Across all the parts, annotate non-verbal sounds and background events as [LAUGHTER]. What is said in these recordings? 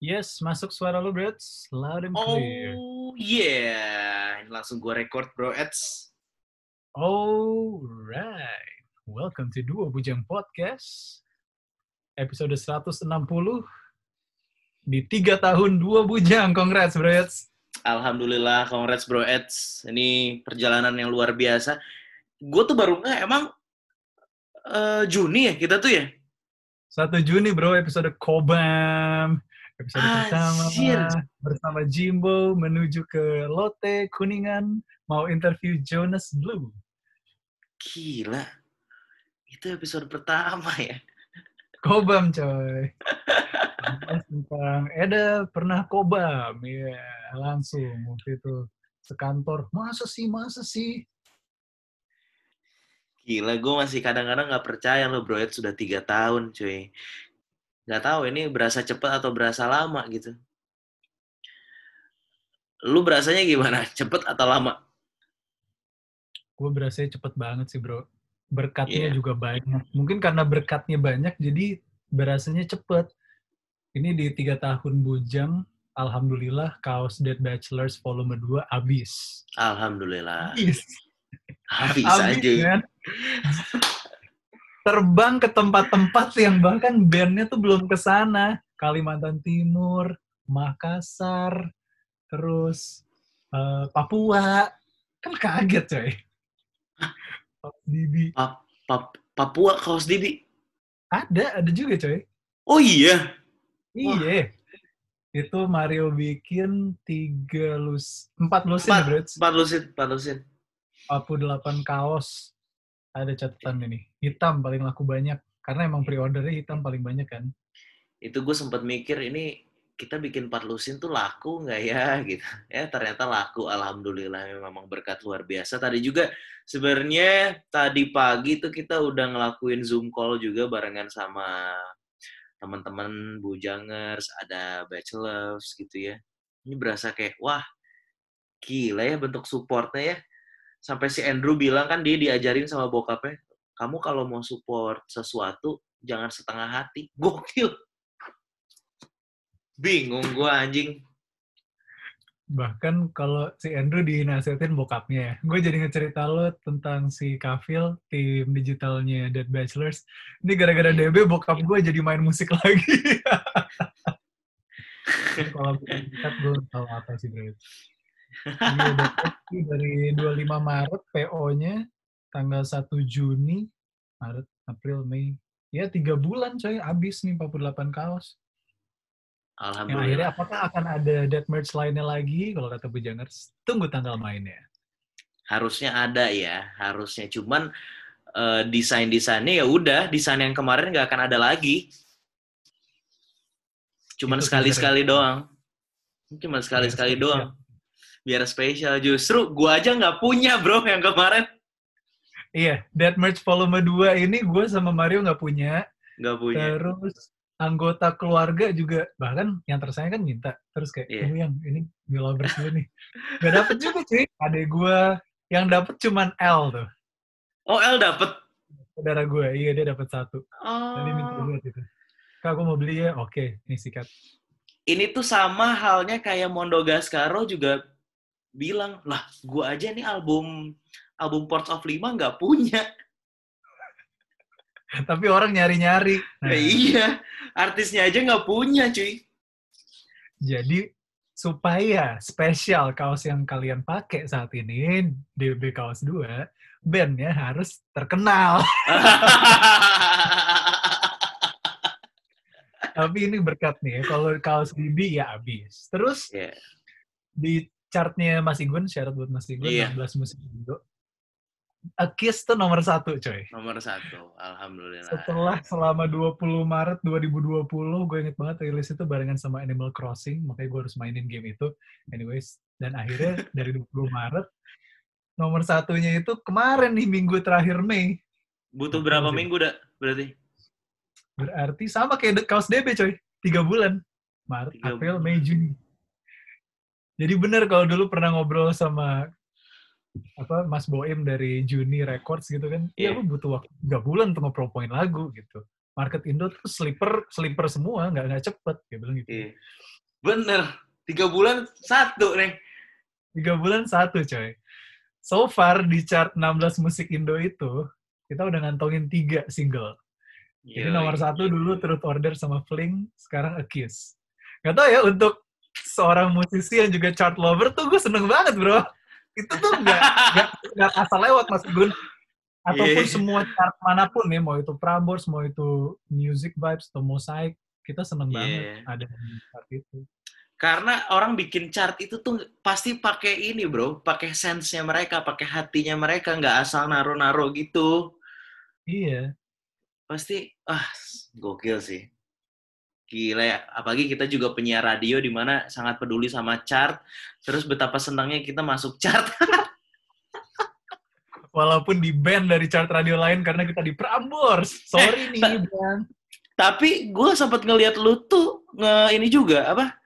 Yes, masuk suara lu, Brits. Loud and clear. Oh yeah, Ini langsung gue record bro Eds. Alright. Welcome to Dua Bujang Podcast. Episode 160 di tiga tahun dua bujang. Congrats, Brits. Alhamdulillah, congrats bro Eds. Ini perjalanan yang luar biasa. Gue tuh baru nggak emang eh, Juni ya kita tuh ya. 1 Juni, bro, episode Kobam. Episode pertama Anjir. bersama Jimbo menuju ke Lotte, Kuningan, mau interview Jonas Blue. Gila, itu episode pertama ya. Kobam coy. [LAUGHS] Tentang Eda pernah kobam, ya langsung waktu itu sekantor. Masa sih, masa sih? Gila, gue masih kadang-kadang nggak percaya lo bro Eds sudah tiga tahun cuy. Nggak tahu ini berasa cepat atau berasa lama gitu. Lu berasanya gimana? [LAUGHS] Cepet atau lama? Gue berasa cepet banget sih bro. Berkatnya Iya. juga banyak. Mungkin karena berkatnya banyak, jadi berasanya cepet. Ini di tiga tahun bujang, Alhamdulillah Kaos Dead Bachelors volume 2 abis. Alhamdulillah. Abis. Habis Abis, aja. [LAUGHS] Terbang ke tempat-tempat yang bahkan bandnya tuh belum ke sana. Kalimantan Timur, Makassar, terus eh, Papua. Kan kaget coy. Bibi. Pap- Papua kaos Dibi. Ada, ada juga coy. Oh iya. Iya. Itu Mario bikin tiga lus, empat lusin ya, Empat, Brits. empat lusin, empat lusin. 48 kaos. Ada catatan ini. Hitam paling laku banyak. Karena emang pre-ordernya hitam paling banyak kan. Itu gue sempat mikir ini kita bikin empat lusin tuh laku nggak ya [LAUGHS] gitu. Ya ternyata laku. Alhamdulillah memang berkat luar biasa. Tadi juga sebenarnya tadi pagi tuh kita udah ngelakuin zoom call juga barengan sama teman-teman bujangers, ada bachelors gitu ya. Ini berasa kayak wah gila ya bentuk supportnya ya. Sampai si Andrew bilang kan dia diajarin sama bokapnya, kamu kalau mau support sesuatu jangan setengah hati. [LAUGHS] Gokil. Bingung gua anjing. Bahkan kalau si Andrew dinasihatin bokapnya ya. Gue jadi ngecerita lo tentang si Kafil, tim digitalnya Dead Bachelors. Ini gara-gara DB bokap gue jadi main musik [LAUGHS] lagi. kalau gue nggak tahu apa sih bro. Iya, dari 25 Maret PO-nya, tanggal 1 Juni, Maret, April, Mei. Ya, tiga bulan coy, habis nih 48 kaos. Yang akhirnya Alhamdulillah. apakah akan ada dead merch lainnya lagi? Kalau kata Bujangers, tunggu tanggal mainnya. Harusnya ada ya, harusnya. Cuman eh, desain-desainnya ya udah, desain yang kemarin nggak akan ada lagi. Cuman sekali-sekali doang. Cuman sekali-sekali spesial. doang. Biar spesial. Justru gua aja nggak punya bro yang kemarin. Iya, dead merch volume 2 ini gue sama Mario nggak punya. Nggak punya. Terus anggota keluarga juga, bahkan yang tersayang kan minta. Terus kayak. "Oh, yang ini Mila dulu nih. Gak dapet juga cuy. Adek gue yang dapet cuman L tuh. Oh L dapet. Saudara gue, iya dia dapet satu. Oh. Tadi minta gue gitu. Kak, gue mau beli ya? Oke, nih sikat. ini tuh sama halnya kayak Mondo Gascaro juga bilang, lah gua aja nih album album Ports of Lima nggak punya. [LAUGHS] Tapi orang nyari-nyari. Nah, Nah, iya, artisnya aja nggak punya cuy. Jadi supaya spesial kaos yang kalian pakai saat ini, DB Kaos 2, bandnya harus terkenal. [LAUGHS] Tapi ini berkat nih ya, kalau kaos DB ya habis. Terus Iya. di chartnya Mas Igun, syarat buat Mas Igun, Iya. 16 musik Indo. A Kiss tuh nomor satu coy. Nomor satu, alhamdulillah. Setelah selama 20 Maret 2020, gue inget banget rilis itu barengan sama Animal Crossing, makanya gue harus mainin game itu. Anyways, dan akhirnya [LAUGHS] dari 20 Maret, nomor satunya itu kemarin nih minggu terakhir Mei. Butuh berapa Betul sih. minggu dah berarti? Berarti sama kayak kaos DB coy, tiga bulan. Maret, Tiga April, bulan. Mei, Juni. Jadi bener kalau dulu pernah ngobrol sama apa Mas Boim dari Juni Records gitu kan, iya Iya. lu butuh waktu tiga bulan untuk ngepropoin lagu gitu. market Indo tuh sleeper sleeper semua, nggak nggak cepet. Dia bilang gitu. Iya. Bener. Tiga bulan satu nih. Tiga bulan satu coy. So far di chart 16 musik Indo itu, kita udah ngantongin tiga single. Jadi Yoi. nomor satu dulu Truth Order sama Fling, sekarang A Kiss. Gak tau ya, untuk seorang musisi yang juga chart lover tuh gue seneng banget bro. Itu tuh gak, gak, gak asal lewat Mas Gun. Ataupun Iya. semua chart mana pun nih, mau itu Prambors, mau itu Music Vibes, atau Mosaic, kita seneng Iya. banget ada di chart itu. Karena orang bikin chart itu tuh pasti pakai ini bro, pakai sense-nya mereka, pakai hatinya mereka, nggak asal naro-naro gitu. Iya, Pasti, ah, gokil sih. Gila ya, apalagi kita juga penyiar radio di mana sangat peduli sama chart, terus betapa senangnya kita masuk chart. [LAUGHS] walaupun di band dari chart radio lain karena kita di Prambors. Sorry nih, Bang. Tapi gue sempat ngeliat lu tuh nge ini juga apa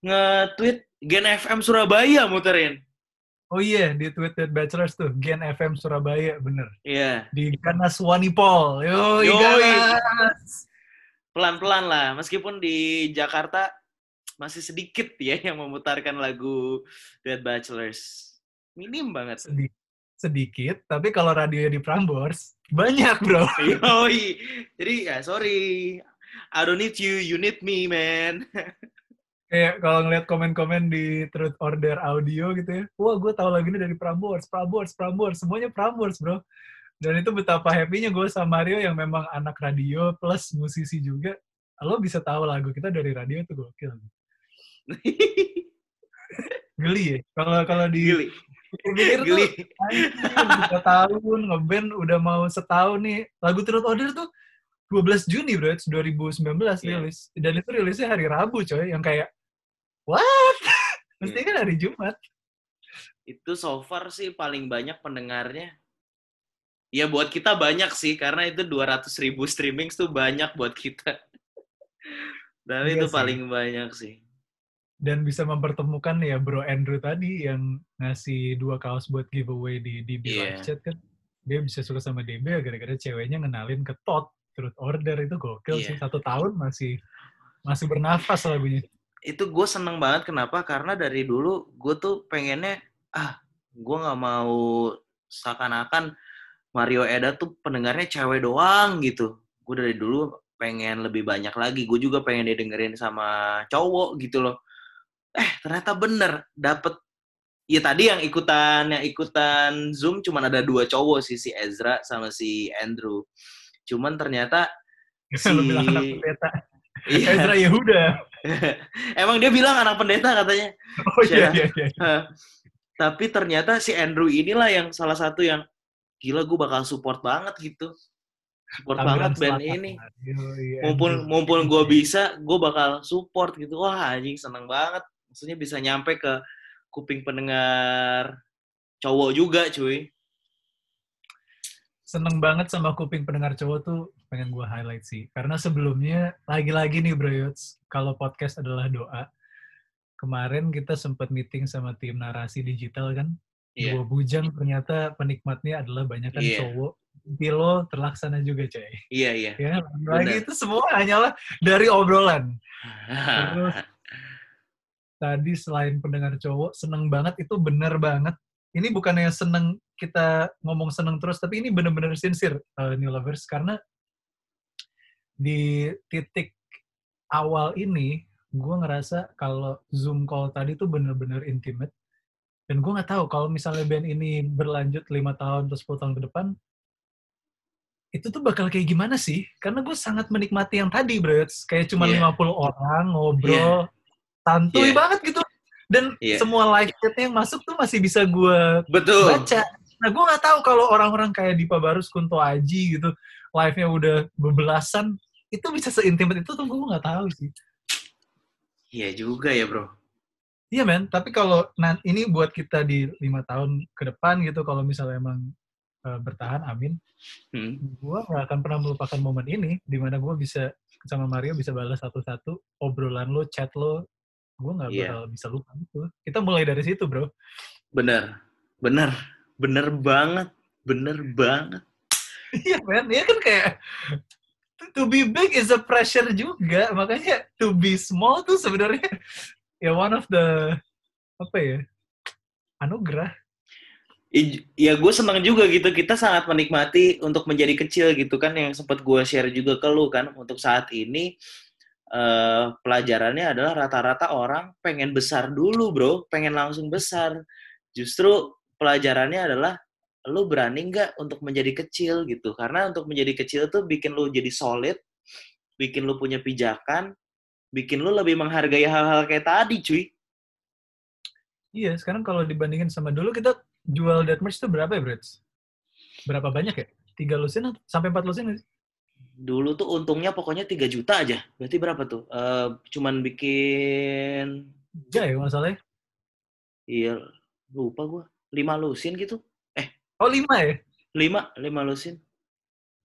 nge-tweet Gen FM Surabaya muterin. Oh iya, di Twitter Bachelors tuh, Gen FM Surabaya, bener. Iya, Di Ganas Wanipol. Yo, Yoi. Ganas. Pelan-pelan lah. Meskipun di Jakarta masih sedikit [LAUGHS] ya yang memutarkan lagu Dead Bachelors. Minim banget. Sedi- sedikit, tapi kalau radio di Prambors, banyak bro. [LAUGHS] Yoi. Jadi ya sorry. I don't need you, you need me, man. [LAUGHS] Kayak kalau ngeliat komen-komen di Truth Order audio gitu ya, wah gue tahu lagu ini dari Prambors, Prambors, Prambors, semuanya Prambors bro. Dan itu betapa happy-nya gue sama Mario yang memang anak radio plus musisi juga. Lo bisa tahu lagu kita dari radio itu gokil. Geli ya. Kalau kalau di tuh Gili. Anjing, udah tahun ngeband udah mau setahun nih lagu Truth Order tuh 12 Juni bro it's 2019 Iya. rilis dan itu rilisnya hari Rabu coy yang kayak what [LAUGHS] mesti Iya. kan hari Jumat Itu so far sih paling banyak pendengarnya. Ya buat kita banyak sih, karena itu 200 ribu streaming tuh banyak buat kita. [LAUGHS] Tapi Iya itu sih. paling banyak sih. dan bisa mempertemukan ya bro Andrew tadi yang ngasih dua kaos buat giveaway di DB Iya. Live Chat kan dia bisa suka sama DB ya gara-gara ceweknya ngenalin ke Todd Truth Order itu gokil Iya. sih satu tahun masih masih bernafas lagunya Itu gue seneng banget, kenapa? Karena dari dulu gue tuh pengennya, ah gue nggak mau seakan-akan Mario Eda tuh pendengarnya cewek doang gitu. Gue dari dulu pengen lebih banyak lagi. Gue juga pengen didengerin sama cowok gitu loh. Eh ternyata bener dapet. Ya tadi yang ikutan yang ikutan zoom cuman ada dua cowok sih si Ezra sama si Andrew. Cuman ternyata si [LAUGHS] Lu bilang anak pendeta [LAUGHS] Iya. Ezra Yehuda [LAUGHS] Emang dia bilang anak pendeta katanya. oh iya iya iya Hah. Tapi ternyata si Andrew inilah yang salah satu yang gila gue bakal support banget gitu. Support banget band Selatan. ini. Mumpun mumpun gue bisa, gue bakal support gitu. Wah anjing seneng banget. Maksudnya bisa nyampe ke kuping pendengar cowok juga cuy. seneng banget sama kuping pendengar cowok tuh pengen gue highlight sih. Karena sebelumnya, lagi-lagi nih Bro Yots, kalau podcast adalah doa, kemarin kita sempat meeting sama tim narasi digital kan, Iya. dua bujang ternyata penikmatnya adalah banyak kan Iya. cowok. Bilo terlaksana juga coy. Iya iya. Ya, lagi Benar. itu semua hanyalah dari obrolan. Terus [LAUGHS] tadi selain pendengar cowok seneng banget itu bener banget. Ini bukannya seneng kita ngomong seneng terus, tapi ini bener-bener sincere uh, New Lovers karena di titik awal ini gue ngerasa kalau Zoom call tadi tuh bener-bener intimate dan gue nggak tahu kalau misalnya band ini berlanjut lima tahun atau 10 tahun ke depan itu tuh bakal kayak gimana sih? Karena gue sangat menikmati yang tadi, bro. Kayak cuma Iya. 50 orang ngobrol, santuy Iya. banget gitu. Dan Iya. semua live chatnya yang masuk tuh masih bisa gue Betul. baca. Nah, gue nggak tahu kalau orang-orang kayak Dipa Barus, Kunto Aji gitu, live-nya udah bebelasan, itu bisa seintimate itu tuh gue nggak tahu sih. Iya juga ya bro. Iya men, tapi kalau nah, ini buat kita di lima tahun ke depan gitu, kalau misalnya emang eh, bertahan, amin. Hmm. gue gak akan pernah melupakan momen ini di mana gue bisa sama Mario bisa balas satu-satu obrolan lo, chat lo, gue nggak Iya. bakal bisa lupa itu. Kita mulai dari situ, bro. Bener. Bener. Bener banget. Bener banget. Iya, men. Iya kan kayak to be big is a pressure juga. Makanya to be small tuh sebenarnya ya one of the apa ya anugerah. Ya gue senang juga gitu, kita sangat menikmati untuk menjadi kecil gitu kan, yang sempat gue share juga ke lu kan, untuk saat ini eh, pelajarannya adalah rata-rata orang pengen besar dulu bro, pengen langsung besar. Justru pelajarannya adalah lu berani nggak untuk menjadi kecil gitu, karena untuk menjadi kecil tuh bikin lu jadi solid, bikin lu punya pijakan, bikin lu lebih menghargai hal-hal kayak tadi cuy. Iya, sekarang kalau dibandingin sama dulu kita jual dead merch tuh berapa ya, Brits? Berapa banyak ya? Tiga lusin atau- sampai empat lusin sih? Dulu tuh untungnya pokoknya 3 juta aja. Berarti berapa tuh? Eh, cuman bikin Tiga ya masalahnya. iya lupa gua. 5 lusin gitu. Oh lima ya? 5, 5 lusin.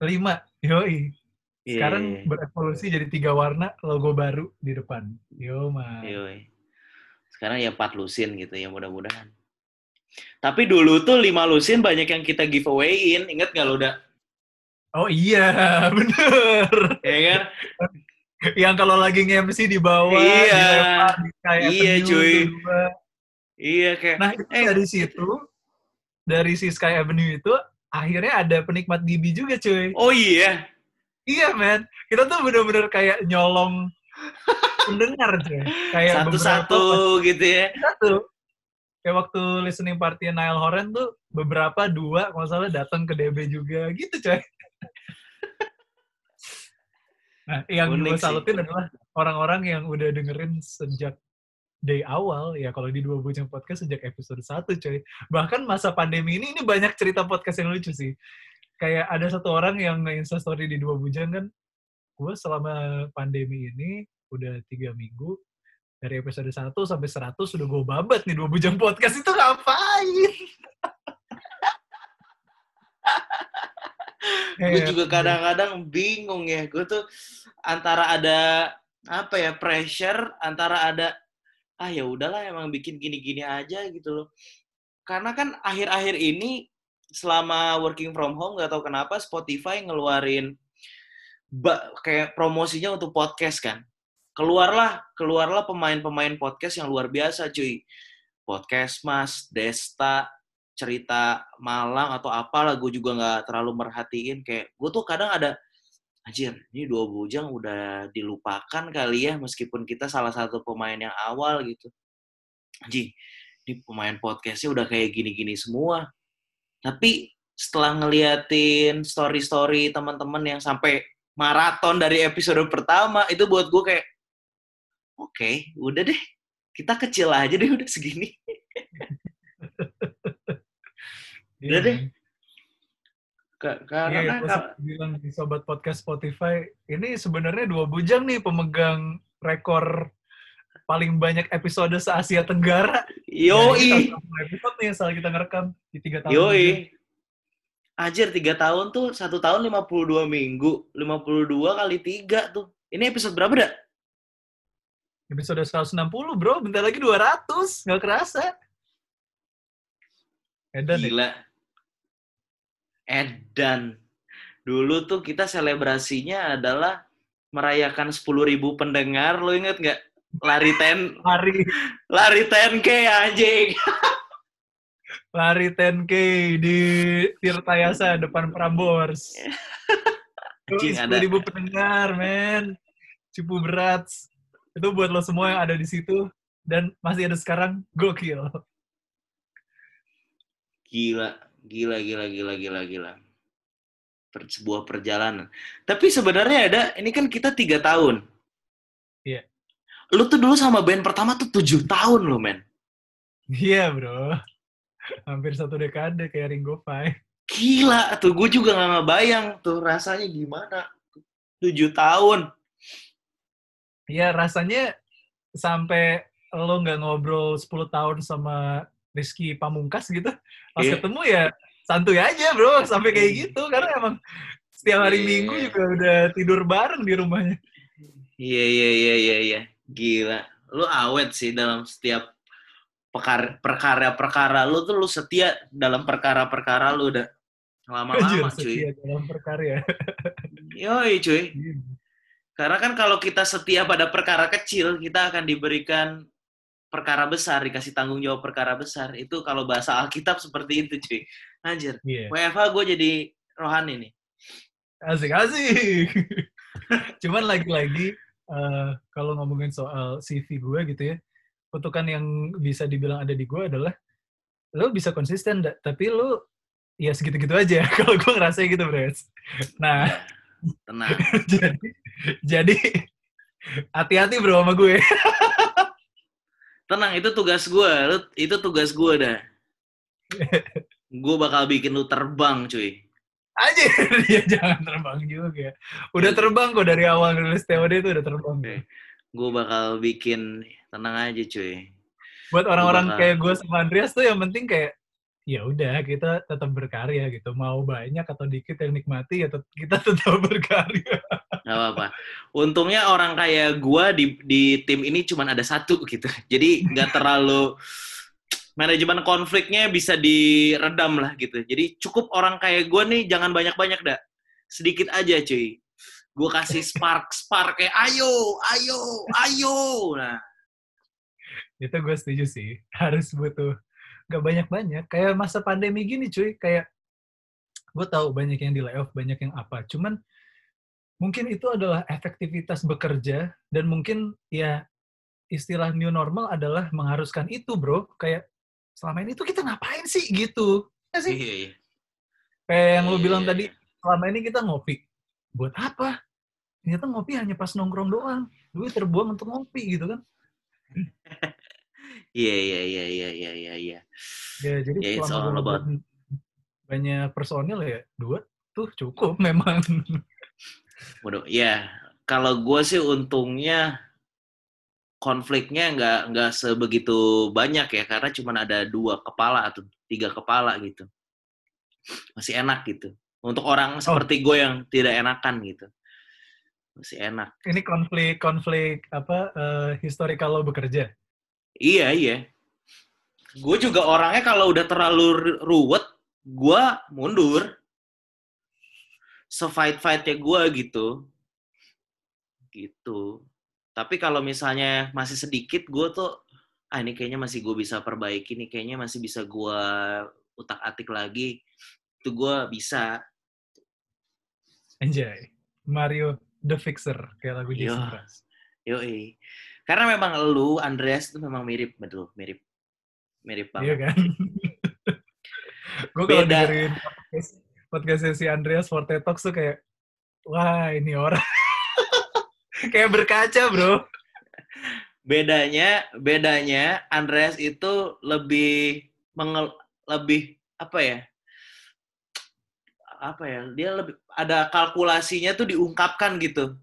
Lima. Yoi. Iya, Sekarang iya, iya. berevolusi jadi tiga warna, logo baru di depan. Yo, man. Yoi. Sekarang ya 4 lusin gitu ya mudah-mudahan. Tapi dulu tuh 5 lusin banyak yang kita giveaway-in. Ingat nggak lo udah? Oh iya, [LAUGHS] bener. Ya kan? [LAUGHS] Yang kalau lagi nge-MC di bawah, Iya. dilempar Sky Iya, cuy. Iya kayak Nah, itu Eh. dari situ, dari si Sky Avenue itu, akhirnya ada penikmat Gibi juga, cuy. Oh iya. Iya, men. Kita tuh bener-bener kayak nyolong pendengar, cuy. Kayak Satu-satu gitu ya. Satu. Kayak waktu listening party Nile Horan tuh, beberapa, dua, kalau salah datang ke DB juga. Gitu, coy. [LAUGHS] Nah, yang Unik gue sih. salutin adalah orang-orang yang udah dengerin sejak day awal, ya kalau di Dua Bujang Podcast sejak episode 1, coy. Bahkan masa pandemi ini, ini banyak cerita podcast yang lucu sih. Kayak ada satu orang yang nge-insta story di Dua Bujang kan, gue selama pandemi ini udah tiga minggu, dari episode 1 sampai 100 sudah gue babat nih Dua Bujang Podcast. Itu ngapain? [LAUGHS] gue juga kadang-kadang bingung ya gue tuh antara ada apa ya pressure antara ada ah ya udahlah emang bikin gini-gini aja gitu loh. Karena kan akhir-akhir ini selama working from home gak tahu kenapa Spotify ngeluarin kayak promosinya untuk podcast kan. Keluarlah keluarlah pemain-pemain podcast yang luar biasa cuy. Podcast Mas Desta cerita Malang atau apalah gue juga nggak terlalu merhatiin. Kayak gue tuh kadang ada anjir ini dua bujang udah dilupakan kali ya meskipun kita salah satu pemain yang awal gitu. Anjing ini pemain podcastnya udah kayak gini-gini semua tapi setelah ngeliatin story-story teman-teman yang sampai maraton dari episode pertama itu buat gue kayak oke udah deh kita kecil aja deh udah segini [LAUGHS] udah deh. Iya, karena itu ka- bilang di sobat podcast Spotify, ini sebenarnya dua bujang nih pemegang rekor paling banyak episode se Asia Tenggara. Yoi ini episode nih saat kita ngerekam di tiga tahun. Yoi. Anjir, tiga tahun tuh, satu tahun 52 minggu. 52 kali tiga tuh. Ini episode berapa dah? Episode 160 bro, bentar lagi 200, nggak kerasa. Edan ya? Gila. Edan. Dulu tuh kita selebrasinya adalah merayakan 10.000 pendengar. Lo inget nggak? Lari ten, Lari, lari 10K anjing. lari 10K di Tirtayasa depan Prambors. [LAUGHS] Ada. 10.000 pendengar, men. Cipu berat. Itu buat lo semua yang ada di situ. Dan masih ada sekarang, gokil. Gila, gila, gila, gila, gila, gila. Per- sebuah perjalanan. Tapi sebenarnya ada, ini kan kita tiga tahun. Iya. Lu tuh dulu sama band pertama tuh tujuh tahun lo, men. Iya, bro. Hampir satu dekade kayak Ringo Five. Gila, tuh gue juga gak ngebayang tuh rasanya gimana. Tujuh tahun. Iya, rasanya sampai lo nggak ngobrol 10 tahun sama Rizky Pamungkas gitu. Pas Iya. ketemu ya santuy aja, bro. Sampai kayak gitu. Karena emang setiap hari Iya. Minggu juga udah tidur bareng di rumahnya. Iya, iya, iya, iya, iya. Gila. Lu awet sih dalam setiap perkara- perkara-perkara lu tuh lu setia dalam perkara-perkara lu udah Lama-lama, cuy. setia dalam perkarya. [LAUGHS] Yoi, cuy. Karena kan kalau kita setia pada perkara kecil, kita akan diberikan perkara besar, dikasih tanggung jawab perkara besar. Itu kalau bahasa Alkitab seperti itu, cuy. Anjir. Iya. WFH gue jadi rohani nih. Asik asik. [LAUGHS] Cuman lagi-lagi eh, kalau ngomongin soal CV gue gitu ya, kutukan yang bisa dibilang ada di gue adalah lo bisa konsisten, da- tapi lo ya segitu-gitu aja. [LAUGHS] Kalau gue ngerasa gitu, Bres. Nah, [LAUGHS] Tenang. jadi jadi hati-hati bro sama gue. Tenang, itu tugas gue. Itu tugas gue dah. [LAUGHS] Gue bakal bikin lu terbang, cuy. Aja dia [LAUGHS] jangan terbang juga. Udah terbang kok dari awal nulis TOD itu udah terbang. Oke. Gue bakal bikin tenang aja, cuy. Buat orang-orang bakal- kayak gue sama Andreas tuh yang penting kayak ya udah kita tetap berkarya gitu. Mau banyak atau dikit yang nikmati ya tet- kita tetap [LAUGHS] berkarya. Gak apa-apa. Untungnya orang kayak gua di di tim ini cuma ada satu gitu. Jadi nggak terlalu manajemen konfliknya bisa diredam lah gitu. Jadi cukup orang kayak gua nih jangan banyak-banyak dah. Sedikit aja cuy. Gue kasih [LAUGHS] spark spark kayak ayo, ayo, ayo. Nah, Itu gue setuju sih. Harus butuh gak banyak-banyak. Kayak masa pandemi gini cuy. Kayak gue tahu banyak yang di layoff, banyak yang apa. Cuman mungkin itu adalah efektivitas bekerja dan mungkin ya istilah new normal adalah mengharuskan itu bro. Kayak selama ini tuh kita ngapain sih gitu. Ya sih? iya, iya. Kayak yang lu Iya, bilang iya, tadi, selama ini kita ngopi. Buat apa? Ternyata ngopi hanya pas nongkrong doang. Duit terbuang untuk ngopi gitu kan. [LAUGHS] Iya, iya, iya, iya, iya, iya, iya. Ya, jadi it's selama about- banyak personil ya, dua tuh cukup [LAUGHS] memang. Waduh, ya kalau gue sih untungnya konfliknya nggak nggak sebegitu banyak ya karena cuma ada dua kepala atau tiga kepala gitu. Masih enak gitu. Untuk orang seperti gue yang tidak enakan gitu. Masih enak. Ini konflik-konflik apa eh, historical lo bekerja. iya iya. Gue juga orangnya kalau udah terlalu ru- ruwet gue mundur. Sefight fightnya gue gitu. Gitu tapi kalau misalnya masih sedikit gue tuh ah ini kayaknya masih gue bisa perbaiki nih kayaknya masih bisa gue utak atik lagi itu gue bisa Anjay. Mario the Fixer kayak lagu Yo. Jason Mraz. yoi karena memang lu Andreas itu memang mirip betul mirip mirip Iya banget kan? [LAUGHS] Gue kalau dengerin podcast, podcastnya si Andreas Forte Talks tuh kayak, wah ini orang. [LAUGHS] kayak berkaca bro. bedanya bedanya Andreas itu lebih mengel, lebih apa ya? Apa ya? Dia lebih ada kalkulasinya tuh diungkapkan gitu.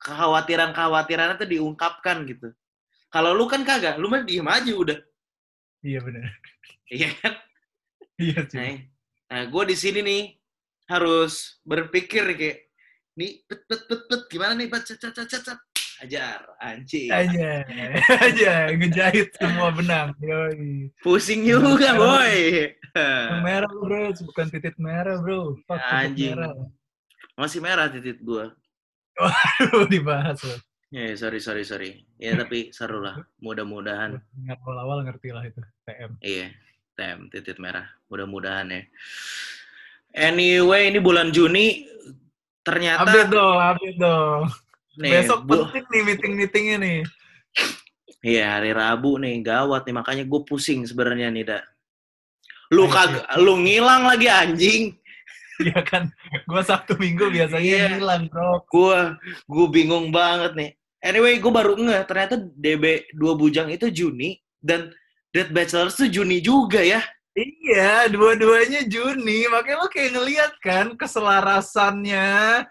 Kekhawatiran kekhawatirannya tuh diungkapkan gitu. Kalau lu kan kagak lu mah diem aja udah. Iya benar. iya kan? Iya sih. nah, nah gue di sini nih harus berpikir nih kayak nih pet pet pet pet gimana nih pet cet cet cet cet cet. ajar anjing Aja, aja ngejahit semua benang. Yoi. pusing juga boy merah bro, bukan titik merah bro. Fuck Anjing. merah. masih merah titik gue Aduh, [LAUGHS] dibahas loh. Ya, sorry, sorry, sorry. Ya, tapi seru lah. Mudah-mudahan. Ingat awal-awal ngerti lah itu, TM. Iya, tem, titik merah. Mudah-mudahan ya. Anyway, ini bulan Juni. Ternyata... Update dong, update dong. nih, Besok bu- penting nih meeting-meetingnya nih. Iya, hari Rabu nih. Gawat nih. Makanya gue pusing sebenarnya nih, Da. Lu kag lu ngilang lagi anjing. Iya kan, gua Sabtu Minggu biasanya Iya. hilang bro. Gue gue bingung banget nih. Anyway, gue baru nge ternyata DB dua bujang itu Juni dan Dead Bachelors tuh Juni juga ya. Iya, dua-duanya Juni. Makanya lo kayak ngeliat kan keselarasannya,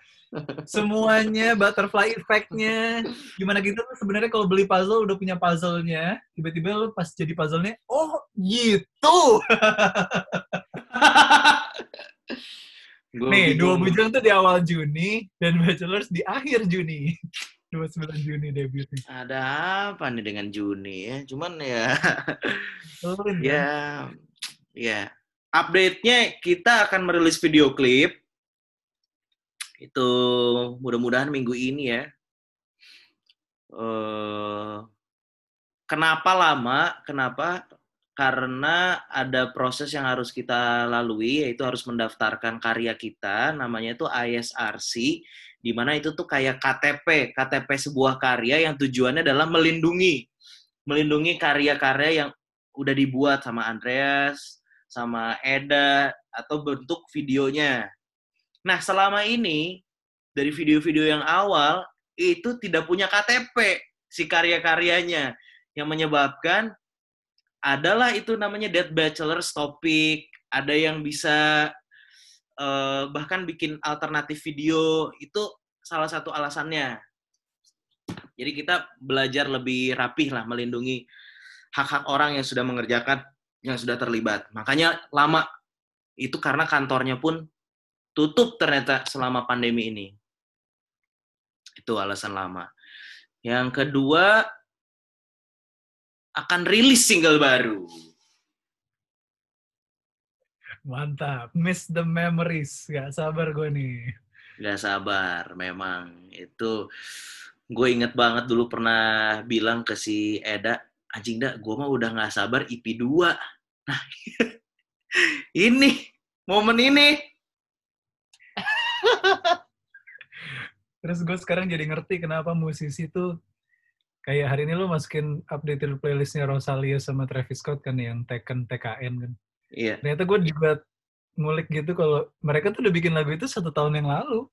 semuanya, butterfly effect-nya. Gimana gitu tuh sebenarnya kalau beli puzzle udah punya puzzle-nya, tiba-tiba lo pas jadi puzzle-nya, oh gitu. [LAUGHS] Gua Nih, dua bujang tuh di awal Juni, dan Bachelors di akhir Juni. [LAUGHS] 29 Juni debutnya. Ada apa nih dengan Juni ya? Cuman ya, Keren, kan? ya, ya. update-nya kita akan merilis video klip. Itu mudah-mudahan minggu ini ya. Uh, kenapa lama? Kenapa? Karena ada proses yang harus kita lalui, yaitu harus mendaftarkan karya kita, namanya itu ISRC, di mana itu tuh kayak KTP, KTP sebuah karya yang tujuannya adalah melindungi, melindungi karya-karya yang udah dibuat sama Andreas, sama Eda, atau bentuk videonya. Nah, selama ini, dari video-video yang awal, itu tidak punya KTP si karya-karyanya. Yang menyebabkan adalah itu namanya Dead Bachelor's Topic, ada yang bisa uh, bahkan bikin alternatif video, itu salah satu alasannya. Jadi kita belajar lebih rapih lah melindungi hak-hak orang yang sudah mengerjakan, yang sudah terlibat. Makanya lama itu karena kantornya pun tutup ternyata selama pandemi ini. Itu alasan lama. Yang kedua, akan rilis single baru. Mantap, miss the memories. Gak sabar gue nih. Gak sabar, memang. Itu gue inget banget dulu pernah bilang ke si Eda, anjing dah, gue mah udah gak sabar IP 2. Nah, [LAUGHS] ini, momen ini. Terus gue sekarang jadi ngerti kenapa musisi tuh kayak hari ini lo masukin updated playlistnya Rosalia sama Travis Scott kan yang Tekken TKN kan. Iya. Ternyata gue juga ngulik gitu kalau mereka tuh udah bikin lagu itu satu tahun yang lalu.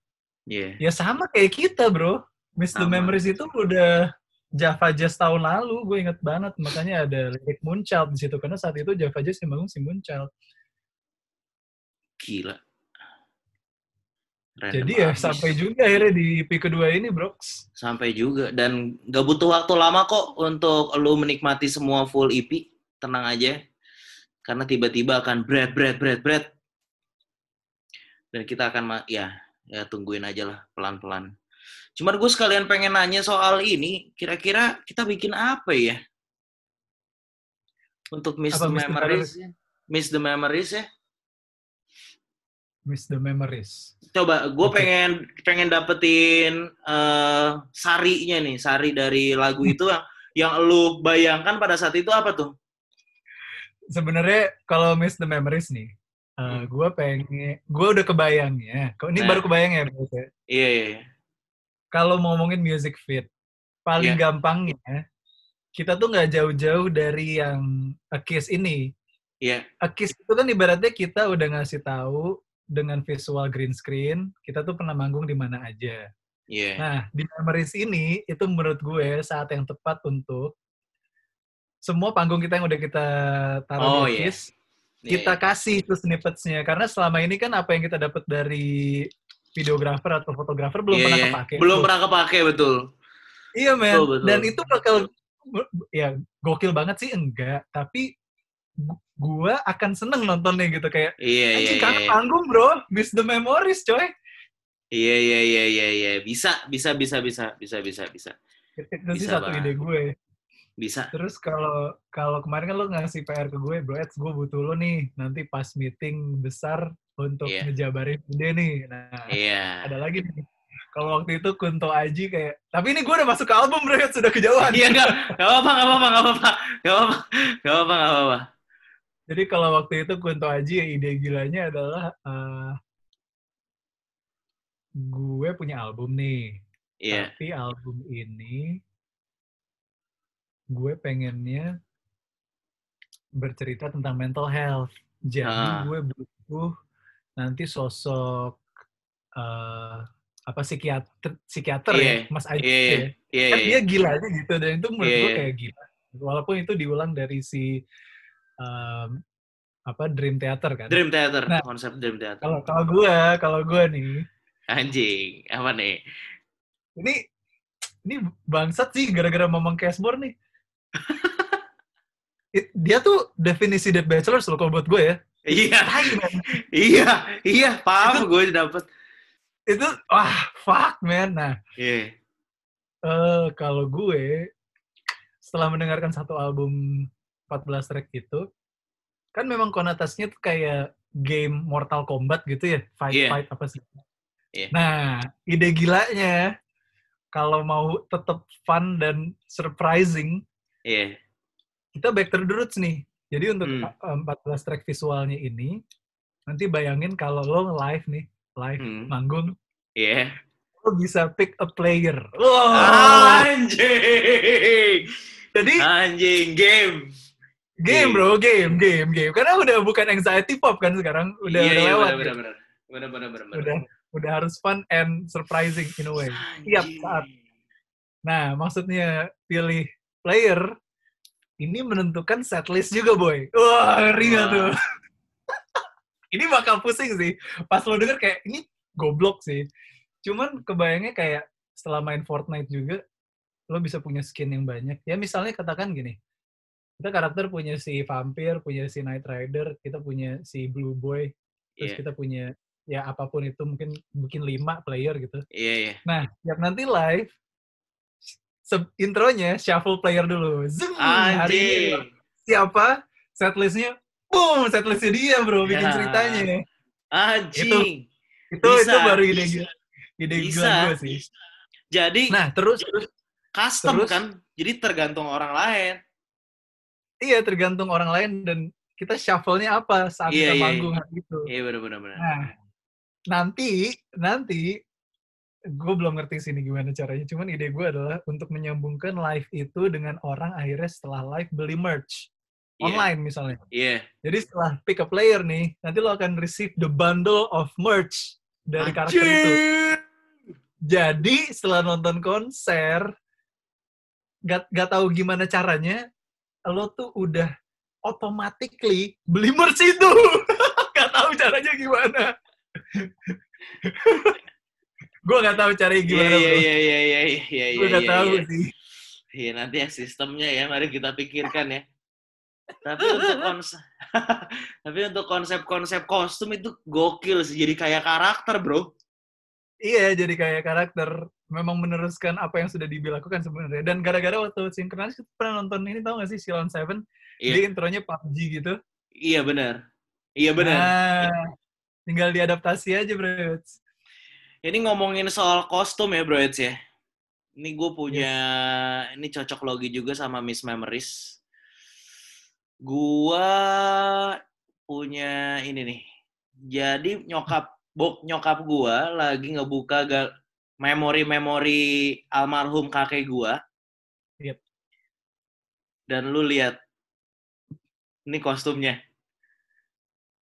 Iya. Yeah. Ya sama kayak kita bro. Miss sama. the Memories itu udah Java Jazz tahun lalu, gue inget banget. Makanya ada lirik Moonchild di situ. Karena saat itu Java Jazz yang bangun si Moonchild. Gila. Random Jadi ya abis. sampai juga akhirnya di EP kedua ini, Brox. Sampai juga. Dan gak butuh waktu lama kok untuk lu menikmati semua full EP. Tenang aja. Karena tiba-tiba akan bread, bread, bread, bread. Dan kita akan, ya, ya tungguin aja lah pelan-pelan. Cuman gue sekalian pengen nanya soal ini. Kira-kira kita bikin apa ya? Untuk Miss apa, the Memories. Miss the Memories ya? Miss the memories. Coba, gue okay. pengen pengen dapetin uh, sarinya nih, sari dari lagu itu yang yang lu bayangkan pada saat itu apa tuh? Sebenarnya kalau Miss the memories nih, uh, hmm. gue pengen, gue udah kebayang ya. Ini nah. baru kebayang ya, Bro. Iya, iya, iya. Kalau ngomongin music fit, paling yeah. gampangnya kita tuh nggak jauh-jauh dari yang A Kiss ini. Iya. Yeah. A Kiss itu kan ibaratnya kita udah ngasih tahu dengan visual green screen, kita tuh pernah manggung di mana aja. Yeah. Nah, di Memories ini, itu menurut gue saat yang tepat untuk semua panggung kita yang udah kita taruh oh, di yeah. yeah, kita yeah. kasih itu snippets-nya. Karena selama ini kan apa yang kita dapat dari videografer atau fotografer belum yeah, pernah yeah. kepake. Belum pernah kepake, betul. Iya, men. Dan itu bakal, ya gokil banget sih, enggak. Tapi gue akan seneng nontonnya gitu kayak iya iya iya panggung bro. Miss the memories coy. Iya iya iya iya iya. Bisa bisa bisa bisa bisa bisa bisa. Itu sih satu ide gue. Bisa. Terus kalau kalau kemarin kan lo ngasih PR ke gue bro. Eds gue butuh lo nih. Nanti pas meeting besar untuk yeah. ngejabarin ide nih nah yeah. ada lagi nih kalau waktu itu Kunto Aji kayak tapi ini gue udah masuk ke album bro sudah kejauhan iya nggak nggak apa nggak apa nggak apa nggak apa nggak apa nggak apa nggak apa jadi kalau waktu itu Kunto Aji ide gilanya adalah uh, gue punya album nih. Yeah. Tapi album ini gue pengennya bercerita tentang mental health. Jadi uh. gue butuh nanti sosok uh, apa psikiater psikiater yeah. ya iya. Mas Aji yeah. ya. Yeah, kan yeah. dia gila aja gitu dan itu menurut yeah. gue kayak gila. Walaupun itu diulang dari si um, apa Dream Theater kan? Dream Theater, nah, konsep Dream Theater. Kalau kalau gue, kalau gue nih. Anjing, apa nih? Ini ini bangsat sih gara-gara ngomong cashboard nih. [LAUGHS] dia tuh definisi Dead Bachelor loh kalau buat gue ya. Iya. iya, iya, paham gue dapet. Itu wah, fuck man. Nah. Iya. Yeah. Uh, kalau gue setelah mendengarkan satu album 14 track itu, kan memang konotasinya tuh kayak game Mortal Kombat gitu ya, fight Iya. fight apa sih? Iya. Nah, ide gilanya kalau mau tetap fun dan surprising, Iya. kita back to the roots nih. Jadi untuk Hmm. uh, 14 track visualnya ini, nanti bayangin kalau lo live nih, live Hmm. manggung, Iya. lo bisa pick a player. Wah, Anjing. jadi Anjing game. game game. bro, game, game, game. Karena udah bukan anxiety pop kan sekarang, udah iya, udah iya, lewat. benar, gitu. benar, benar. Benar, benar, benar, benar. Udah udah harus fun and surprising in a way. Tiap Anjing. saat. Nah, maksudnya pilih player ini menentukan setlist juga, boy. Wah, ngeri Wah. tuh? [LAUGHS] ini bakal pusing sih. Pas lo denger kayak, ini goblok sih. Cuman kebayangnya kayak setelah main Fortnite juga, lo bisa punya skin yang banyak. Ya misalnya katakan gini, kita karakter punya si vampir, punya si Knight Rider, kita punya si Blue Boy, terus Iya, kita punya ya apa pun itu mungkin mungkin lima player gitu. iya, iya. Nah, tiap nanti live, intronya shuffle player dulu. Zoom, hari siapa? Setlistnya, boom, setlistnya dia bro, bikin Ya. ceritanya. Anjing. Itu Bisa. itu baru ide gila. Ide Bisa. gue sih. Jadi Nah, terus, terus custom terus? kan? Jadi tergantung orang lain. iya tergantung orang lain dan kita shuffle-nya apa saat Iya, kita iya, manggung hari itu. Iya, benar, benar, benar. Nah, nanti, nanti, gue belum ngerti sini gimana caranya. Cuman ide gue adalah untuk menyambungkan live itu dengan orang akhirnya setelah live beli merch. Iya, Online misalnya. Iya. Jadi setelah pick a player nih, nanti lo akan receive the bundle of merch dari karakter itu. Jadi setelah nonton konser, gak, gak tahu gimana caranya, lo tuh udah automatically beli merch itu. [LAUGHS] gak tahu caranya gimana. Gue gak tahu caranya Iya, gimana, iya, bro. iya, iya, iya, iya, iya, Gue gak iya, tahu iya. sih. Iya, nanti ya sistemnya ya, mari kita pikirkan ya. Tapi [LAUGHS] untuk konsep, [LAUGHS] tapi untuk konsep-konsep kostum itu gokil sih, jadi kayak karakter, bro. Iya, jadi kayak karakter memang meneruskan apa yang sudah dilakukan sebenarnya. Dan gara-gara waktu sinkronis kita pernah nonton ini tau gak sih Silon Seven? Iya, Dia intronya PUBG gitu. iya benar. Iya benar. Nah, tinggal diadaptasi aja, bro. Ini ngomongin soal kostum ya, bro Eds, ya. Ini gue punya, ini cocok logi juga sama Miss Memories. Gua punya ini nih. Jadi nyokap bok nyokap gua lagi ngebuka ga- memori-memori almarhum kakek gua. Yep. Dan lu lihat ini kostumnya.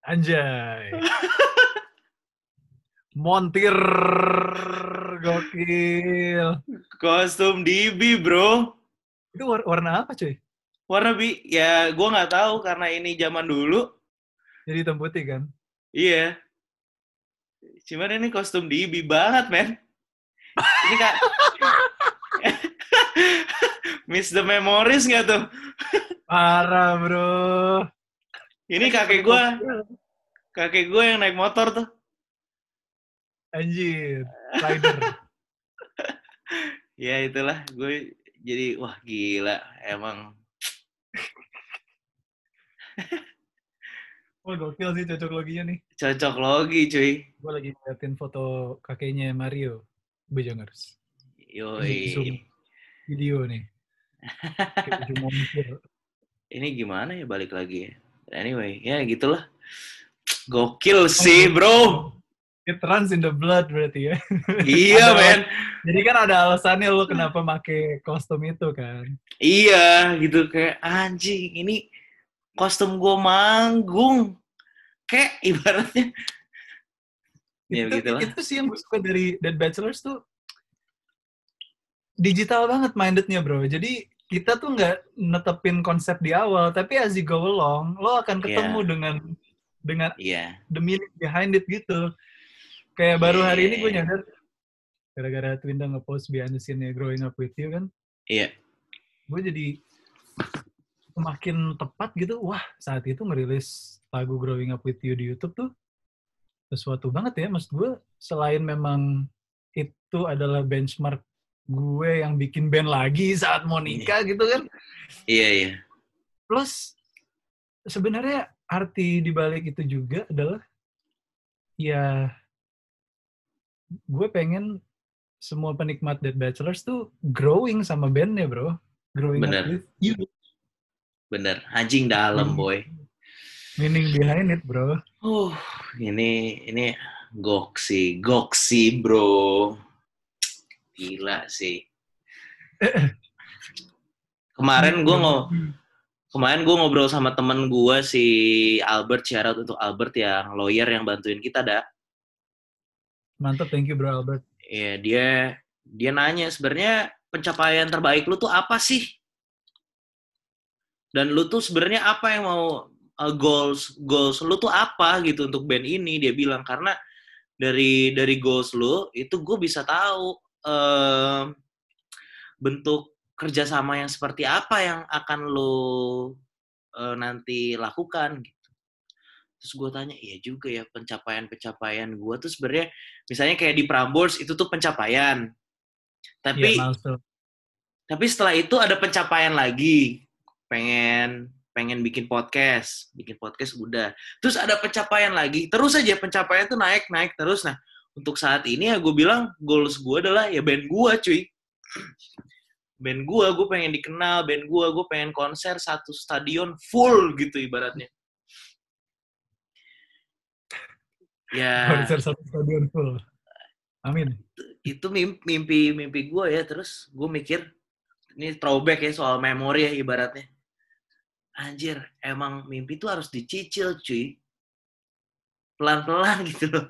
Anjay. [LAUGHS] Montir gokil. Kostum DB, bro. Itu war- warna apa, cuy? Warna bi ya gua nggak tahu karena ini zaman dulu. Jadi hitam putih kan? Iya. Cuman ini kostum DB banget, men. Ini kak. [LAUGHS] Miss the memories nggak tuh? Parah, bro. Ini kakek gua, kakek gua yang naik motor tuh. Anjir. [LAUGHS] Rider. Ya itulah, gue jadi wah gila emang. Wah, gokil sih cocok loginya nih. Cocok logi, cuy. Gue lagi ngeliatin foto kakeknya Mario. Bejongers. Ini zoom Yoi. video nih. [LAUGHS] Ini gimana ya balik lagi ya? Anyway, ya gitulah. Gokil sih, bro. It runs in the blood berarti ya. Iya, [LAUGHS] Ada- men. Jadi kan ada alasannya lo kenapa pakai kostum itu kan. Iya, gitu kayak anjing ini kostum gue manggung. Kayak ibaratnya Ya, itu, begitulah. itu sih yang gue suka dari Dead Bachelors tuh digital banget mindednya bro. Jadi kita tuh nggak netepin konsep di awal, tapi as you go along, lo akan ketemu Iya. dengan dengan iya. the meaning behind it gitu. Kayak baru hari ini gue Iya. nyadar gara-gara Twinda nge-post behind the scene Growing Up With You kan. Iya. Gue jadi semakin tepat gitu. Wah, saat itu ngerilis lagu Growing Up With You di YouTube tuh sesuatu banget ya. Maksud gue selain memang itu adalah benchmark gue yang bikin band lagi saat mau nikah gitu kan. Iya, iya. Plus sebenarnya arti di balik itu juga adalah ya gue pengen semua penikmat Dead Bachelors tuh growing sama bandnya bro growing Bener. up with you Bener, anjing dalam Hmm. boy. meaning behind it bro Uh, ini ini goksi, goksi bro. Gila sih. Kemarin gue kemarin gue ngobrol sama temen gue si Albert, syarat untuk Albert yang lawyer yang bantuin kita dah. Mantap thank you bro Albert Iya dia dia nanya sebenarnya pencapaian terbaik lu tuh apa sih? Dan lu tuh sebenarnya apa yang mau uh, goals goals lu tuh apa gitu untuk band ini dia bilang karena dari dari goals lu itu gue bisa tahu em, bentuk kerjasama yang seperti apa yang akan lu eh, nanti lakukan. Terus gue tanya, iya juga ya pencapaian-pencapaian gue tuh sebenarnya misalnya kayak di Prambors itu tuh pencapaian. Tapi milestone. tapi setelah itu ada pencapaian lagi. Pengen pengen bikin podcast, bikin podcast udah. Terus ada pencapaian lagi, terus aja pencapaian tuh naik naik terus. Nah untuk saat ini ya gue bilang goals gue adalah ya band gue cuy. Band gue, gue pengen dikenal, band gue, gue pengen konser satu stadion full gitu ibaratnya. Ya. Konser satu stadion full. Amin. Itu mimpi mimpi, gue ya terus gue mikir ini throwback ya soal memori ya ibaratnya. Anjir emang mimpi tuh harus dicicil cuy. Pelan-pelan [LAUGHS] gitu loh.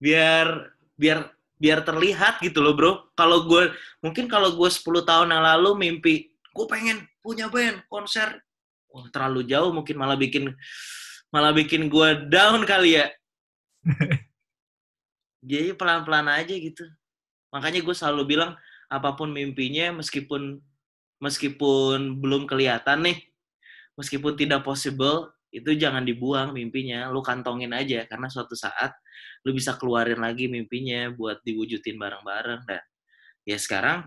Biar biar biar terlihat gitu loh bro. Kalau gue mungkin kalau gue 10 tahun yang lalu mimpi gue pengen punya band konser. Wah terlalu jauh mungkin malah bikin malah bikin gue down kali ya. [LAUGHS] Jadi pelan-pelan aja gitu. Makanya gue selalu bilang apa pun mimpinya meskipun meskipun belum kelihatan nih meskipun tidak possible itu jangan dibuang mimpinya. Lu kantongin aja karena suatu saat lu bisa keluarin lagi mimpinya buat diwujudin bareng-bareng. Dan ya sekarang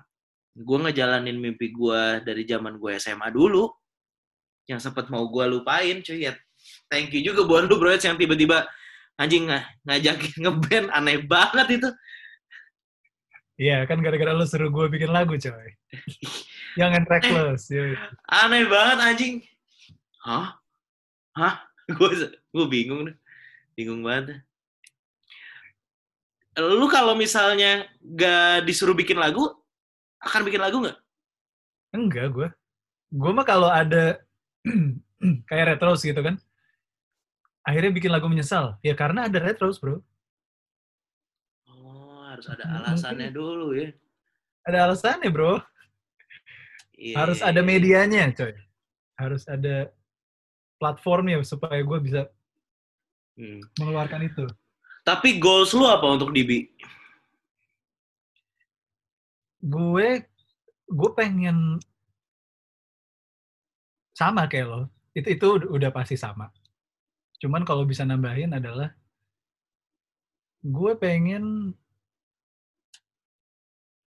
gue ngejalanin mimpi gue dari zaman gue SMA dulu yang sempet mau gue lupain cuy ya thank you juga buat lu bro yang tiba-tiba anjing ng- ngajakin [LAUGHS] ngeband aneh banget itu Iya, kan gara-gara lu suruh gue bikin lagu, coy. Jangan reckless. yoi. aneh banget anjing hah hah [LAUGHS] gue gue bingung deh bingung banget lu kalau misalnya gak disuruh bikin lagu akan bikin lagu nggak Enggak, gue. Gue mah kalau ada [CLEARS THROAT] kayak retros gitu kan, akhirnya bikin lagu menyesal. Ya karena ada retros, bro. oh harus ada Mungkin- alasannya dulu ya Ada alasannya, bro. Iya, Harus iya, ada iya. medianya, coy. Harus ada platformnya supaya gue bisa Hmm. mengeluarkan itu. tapi goals lu apa untuk Dibi Gue, gue pengen sama kayak lo. Itu itu udah pasti sama. Cuman kalau bisa nambahin adalah gue pengen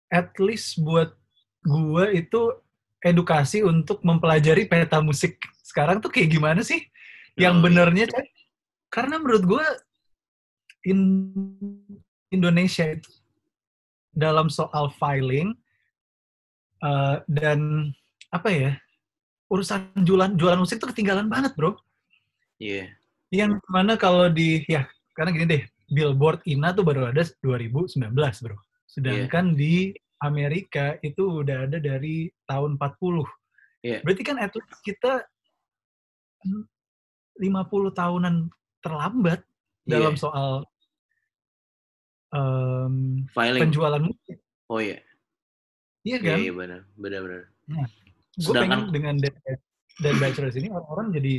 at least buat gue itu edukasi untuk mempelajari peta musik. Sekarang tuh kayak gimana sih? Yang benernya karena menurut gue in Indonesia itu dalam soal filing eh, dan apa ya urusan jualan jualan musik tuh ketinggalan banget bro. Iya yang mana kalau di ya karena gini deh Billboard INA tuh baru ada 2019 bro. Sedangkan di Amerika itu udah ada dari tahun 40 Iya. berarti kan at least kita hmm, 50 tahunan terlambat dalam Iya. soal em, filing. penjualan musik. Oh iya. Iya iya kan? iya benar benar benar. Gue sedangkan- pengen dengan Dead Bachelors ini orang-orang jadi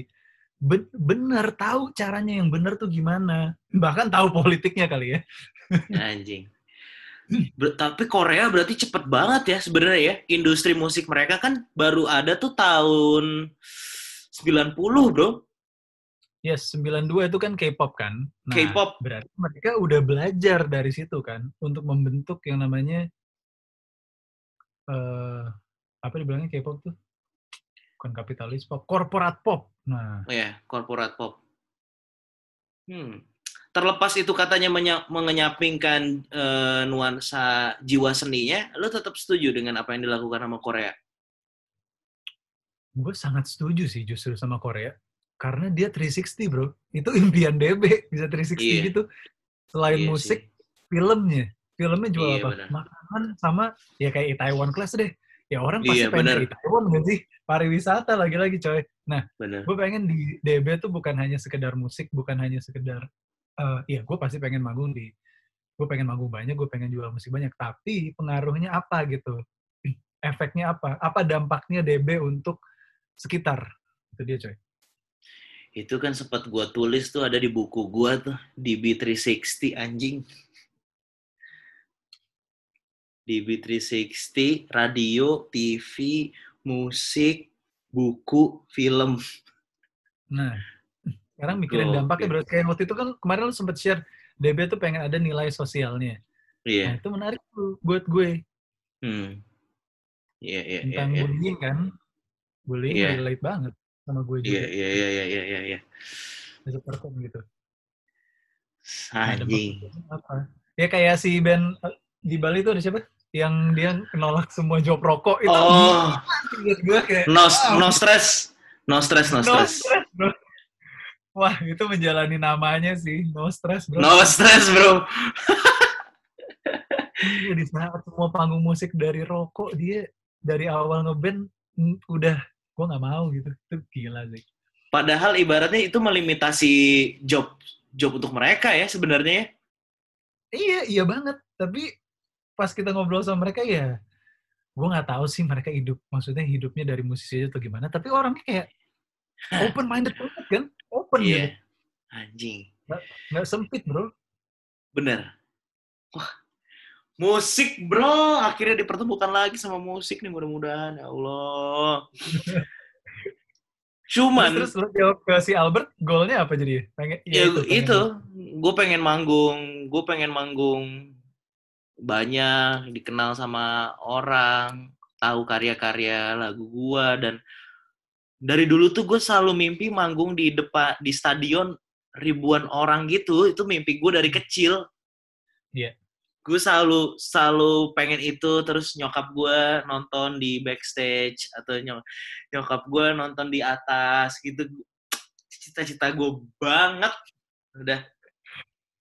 ben- benar tahu caranya yang benar tuh gimana bahkan tahu politiknya kali ya Anjing. Ber- tapi Korea berarti cepet banget ya sebenarnya ya. Industri musik mereka kan baru ada tuh tahun 90, Bro. Yes, 92 itu kan K-pop kan. Nah, K-pop. Berarti mereka udah belajar dari situ kan untuk membentuk yang namanya eh apa dibilangnya K-pop tuh? Bukan kapitalis pop, korporat pop. Nah, ya, corporate pop. Hmm. Terlepas itu katanya menya- mengenyampingkan eh, nuansa jiwa seninya, lu tetap setuju dengan apa yang dilakukan sama Korea? gue sangat setuju sih justru sama Korea. Karena dia 360 bro. Itu impian DB, bisa 360 Iya. gitu. Selain Iya musik, sih. filmnya. Filmnya jual Iya, apa? benar. Makanan sama, ya kayak Itaewon Class deh. Ya orang pasti Iya, pengen ke Itaewon kan sih? Pariwisata lagi-lagi coy. Bener. gue pengen di DB tuh bukan hanya sekedar musik, bukan hanya sekedar, eh iya gue pasti pengen manggung di, gue pengen manggung banyak, gue pengen jual musik banyak, tapi pengaruhnya apa gitu, [CLEARS THROAT] efeknya apa, apa dampaknya DB untuk sekitar, itu dia coy. Itu kan sempat gua tulis tuh ada di buku gua tuh, DB360 anjing. DB360, radio, TV, musik, buku, film. Nah, sekarang mikirin dampaknya berarti kayak waktu itu kan kemarin lu sempet share DB tuh pengen ada nilai sosialnya. Nah, Iya. itu menarik tuh buat gue Hmm. Iya, iya, iya, tentang iya. bullying kan. Bullying Iya. relate banget sama gue Iya, juga. iya, iya, iya, iya, iya, iya. Bisa perform gitu. Nah, Anjing. positifnya apa? Ya kayak si band eh, di Bali itu ada siapa? Yang dia nolak semua job rokok itu. Oh, Menurut gue kayak no, wow, no stress. No stress, no no stress. stress, bro. Wah, itu menjalani namanya sih. No stress, bro. No stress, bro. Iya, di saat semua panggung musik dari rokok, dia dari awal ngeband udah gue nggak mau gitu. Itu gila sih. Padahal ibaratnya itu melimitasi job job untuk mereka ya sebenarnya ya. Iya, iya banget. Tapi pas kita ngobrol sama mereka ya, gue nggak tahu sih mereka hidup, maksudnya hidupnya dari musisi aja atau gimana. Tapi orangnya kayak [LAUGHS] open minded banget kan, open gitu, Iya. Anjing. nggak sempit bro. Bener. Wah. Musik, bro. Akhirnya dipertemukan lagi sama musik nih mudah-mudahan. Ya Allah. [LAUGHS] Cuman, Terus, terus lo jawab ke si Albert, goalnya apa jadi? Pengen, ya, pengen- itu, gue pengen manggung. Gue pengen manggung banyak, dikenal sama orang, tahu karya-karya lagu gue. Dan dari dulu tuh gue selalu mimpi manggung di depan, di stadion ribuan orang gitu. Itu mimpi gue dari kecil. Iya. gue selalu selalu pengen itu terus nyokap gue nonton di backstage atau nyok- nyokap gue nonton di atas gitu cita-cita gue banget udah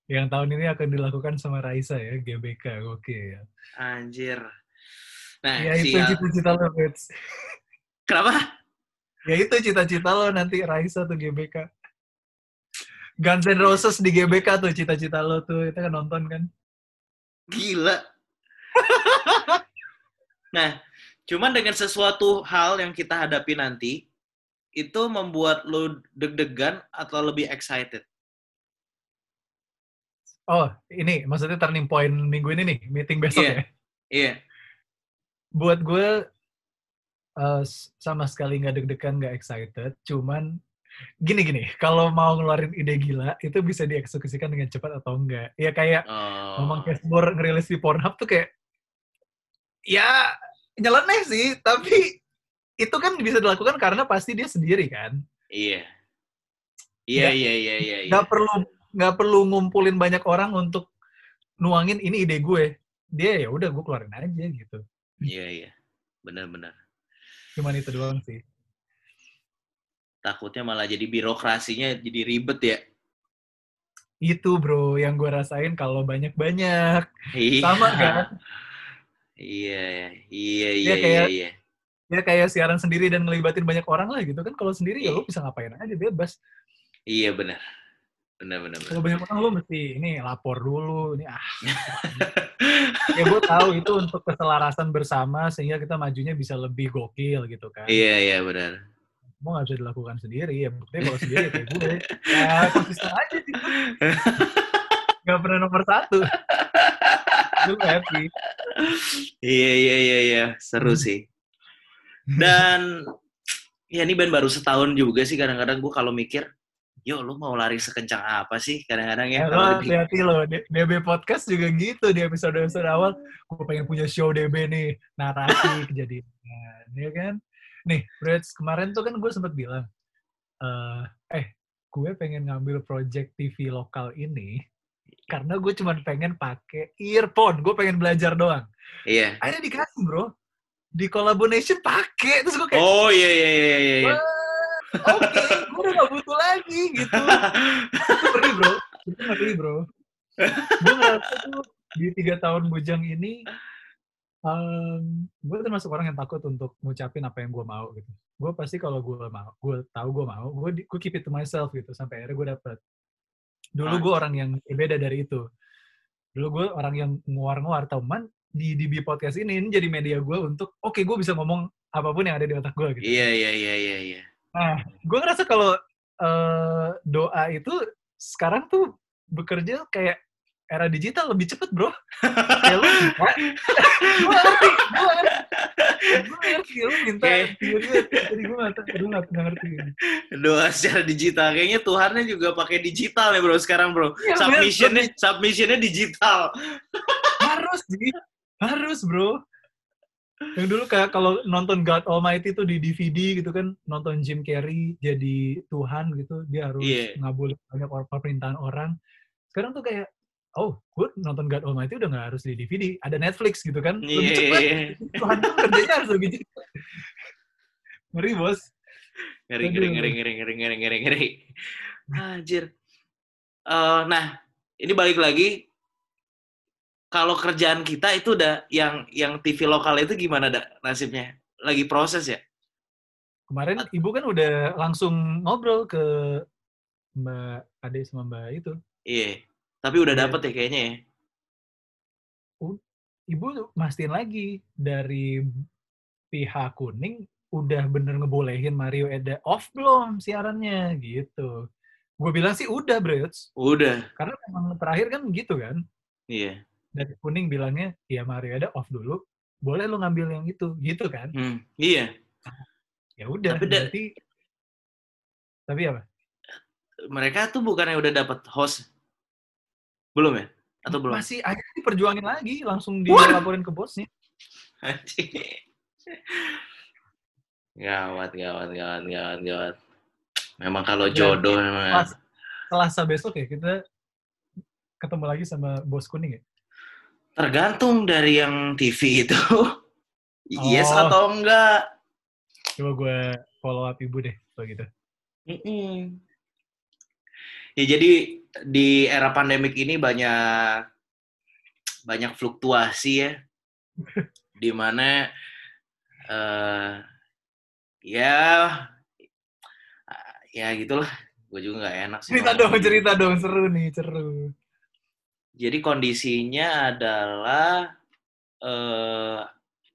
Yang tahun ini akan dilakukan sama Raisa ya, GBK, oke ya. anjir nah Ya itu cita-cita lo, Bets. kenapa Ya itu cita-cita lo nanti Raisa tuh GBK. Guns N' Roses di GBK tuh cita-cita lo tuh, kita kan nonton kan. gila [LAUGHS] nah cuman dengan sesuatu hal yang kita hadapi nanti itu membuat lo deg-degan atau lebih excited Oh, ini maksudnya turning point minggu ini nih, meeting besok Iya. ya. iya Buat gue s- sama sekali nggak deg-degan, nggak excited. Cuman gini-gini, kalau mau ngeluarin ide gila, itu bisa dieksekusikan dengan cepat atau enggak. Ya kayak oh. ngomong Cashmore ngerilis di Pornhub tuh kayak, ya nyeleneh sih, tapi itu kan bisa dilakukan karena pasti dia sendiri kan. Iya. Iya, Nggak- iya, iya, iya. iya. Nggak perlu nggak perlu ngumpulin banyak orang untuk nuangin ini ide gue. Dia ya udah gue keluarin aja gitu. Iya, iya. Benar-benar. Cuman itu doang sih. Takutnya malah jadi birokrasinya jadi ribet ya. Itu bro yang gue rasain kalau banyak-banyak. Iya. Sama kan? Iya, iya, iya, iya, kayak- iya. Ya kayak siaran sendiri dan ngelibatin banyak orang lah gitu kan. Kalau sendiri ya Iya. lo bisa ngapain aja bebas. Iya, benar. Benar, benar, benar. Kalau banyak orang lo mesti ini lapor dulu. Ini ah. [LAUGHS] ya gue tahu itu untuk keselarasan bersama sehingga kita majunya bisa lebih gokil gitu kan. Iya, iya, benar. Mau nggak bisa dilakukan sendiri ya. Buktinya kalau sendiri ya kayak gue. Ya konsisten aja sih. Gak pernah nomor satu. Gue happy. Iya, iya, iya, iya. Seru sih. Dan ya ini band baru setahun juga sih kadang-kadang gue kalau mikir, yo lu mau lari sekencang apa sih kadang-kadang ya Ya, lo hati-hati lo, DB Podcast juga gitu di episode-episode awal. Gue pengen punya show DB nih, narasi [LAUGHS] kejadian, ya kan? Nih, Brits, kemarin tuh kan gue sempat bilang, eh, eh, gue pengen ngambil project TV lokal ini karena gue cuma pengen pakai earphone, gue pengen belajar doang. Iya. Akhirnya dikasih bro, di collaboration pakai, terus gue kayak, Oh iya iya iya iya. iya. "Wah, oke, udah gak butuh lagi gitu. itu ngeri bro, itu ngeri bro. Gue ngerasa tuh di tiga tahun bujang ini, em, gue termasuk orang yang takut untuk ngucapin apa yang gue mau gitu. Gue pasti kalau gue mau, gue tahu gue mau, gue gue keep it to myself gitu sampai akhirnya gue dapet. Dulu Ah. gue orang yang berbeda dari itu. Dulu gue orang yang nguar-nguar, teman di DB podcast ini, ini jadi media gue untuk, oke gue bisa ngomong apa pun yang ada di otak gue gitu. Iya iya iya iya iya. Nah, gue ngerasa kalau eh, doa itu sekarang tuh bekerja kayak era digital lebih cepet bro. Kayak lu minta, [LAUGHS] gue ngerti, gue ngerti, gue ngerti, lu minta, Kayak- tiba-tiba, jadi gue nggak gue nggak nggak ngerti. Doa secara digital. Kayaknya Tuhannya juga pakai digital ya bro sekarang bro. Iya, bener. Submissionnya submissionnya digital. [LAUGHS] Harus sih, harus bro. Yang dulu kayak kalau nonton God Almighty tuh di DVD gitu kan, nonton Jim Carrey jadi Tuhan gitu, dia harus Iya. ngabulin banyak permintaan orang. Sekarang tuh kayak, oh, gue nonton God Almighty udah nggak harus di DVD, ada Netflix gitu kan, lebih Iya cepat. iya. Tuhan pun kerjanya harus lebih cepat. Ngeri bos. Ngeri ngeri ngeri ngeri ngeri ngeri ngeri ngeri. Anjir. Eh, nah, ini balik lagi kalau kerjaan kita itu udah yang yang TV lokal itu gimana dah nasibnya? Lagi proses ya? Kemarin ibu kan udah langsung ngobrol ke Mbak Ade sama Mbak itu. Iya. Tapi udah Iya. dapet ya kayaknya ya. ibu mastiin lagi dari pihak kuning udah bener ngebolehin Mario Eda off belum siarannya gitu. Gue bilang sih udah, Brits. Udah. Karena memang terakhir kan gitu kan. Iya. Dari kuning bilangnya, ya Mario Eda off dulu. Boleh lo ngambil yang itu, gitu kan. Hmm. Iya. Ya udah, Tapi da- berarti... Tapi apa? Mereka tuh bukannya udah dapet host? Belum ya? Atau belum? Masih akhirnya diperjuangin lagi, langsung dilaporin ke bosnya. [LAUGHS] Gawat, gawat, gawat, gawat, gawat. Memang kalau Ya, jodoh memang. Pas Selasa besok ya, kita ketemu lagi sama bos kuning ya. Tergantung dari yang TV itu. [LAUGHS] yes Oh. atau enggak. Coba gue follow up ibu deh, kalau gitu. Mm-mm. Ya jadi di era pandemik ini banyak banyak fluktuasi ya, [LAUGHS] di mana eh ya ya gitulah, gue juga nggak enak sih. Cerita dong, gitu. cerita dong, seru nih, seru. Jadi kondisinya adalah eh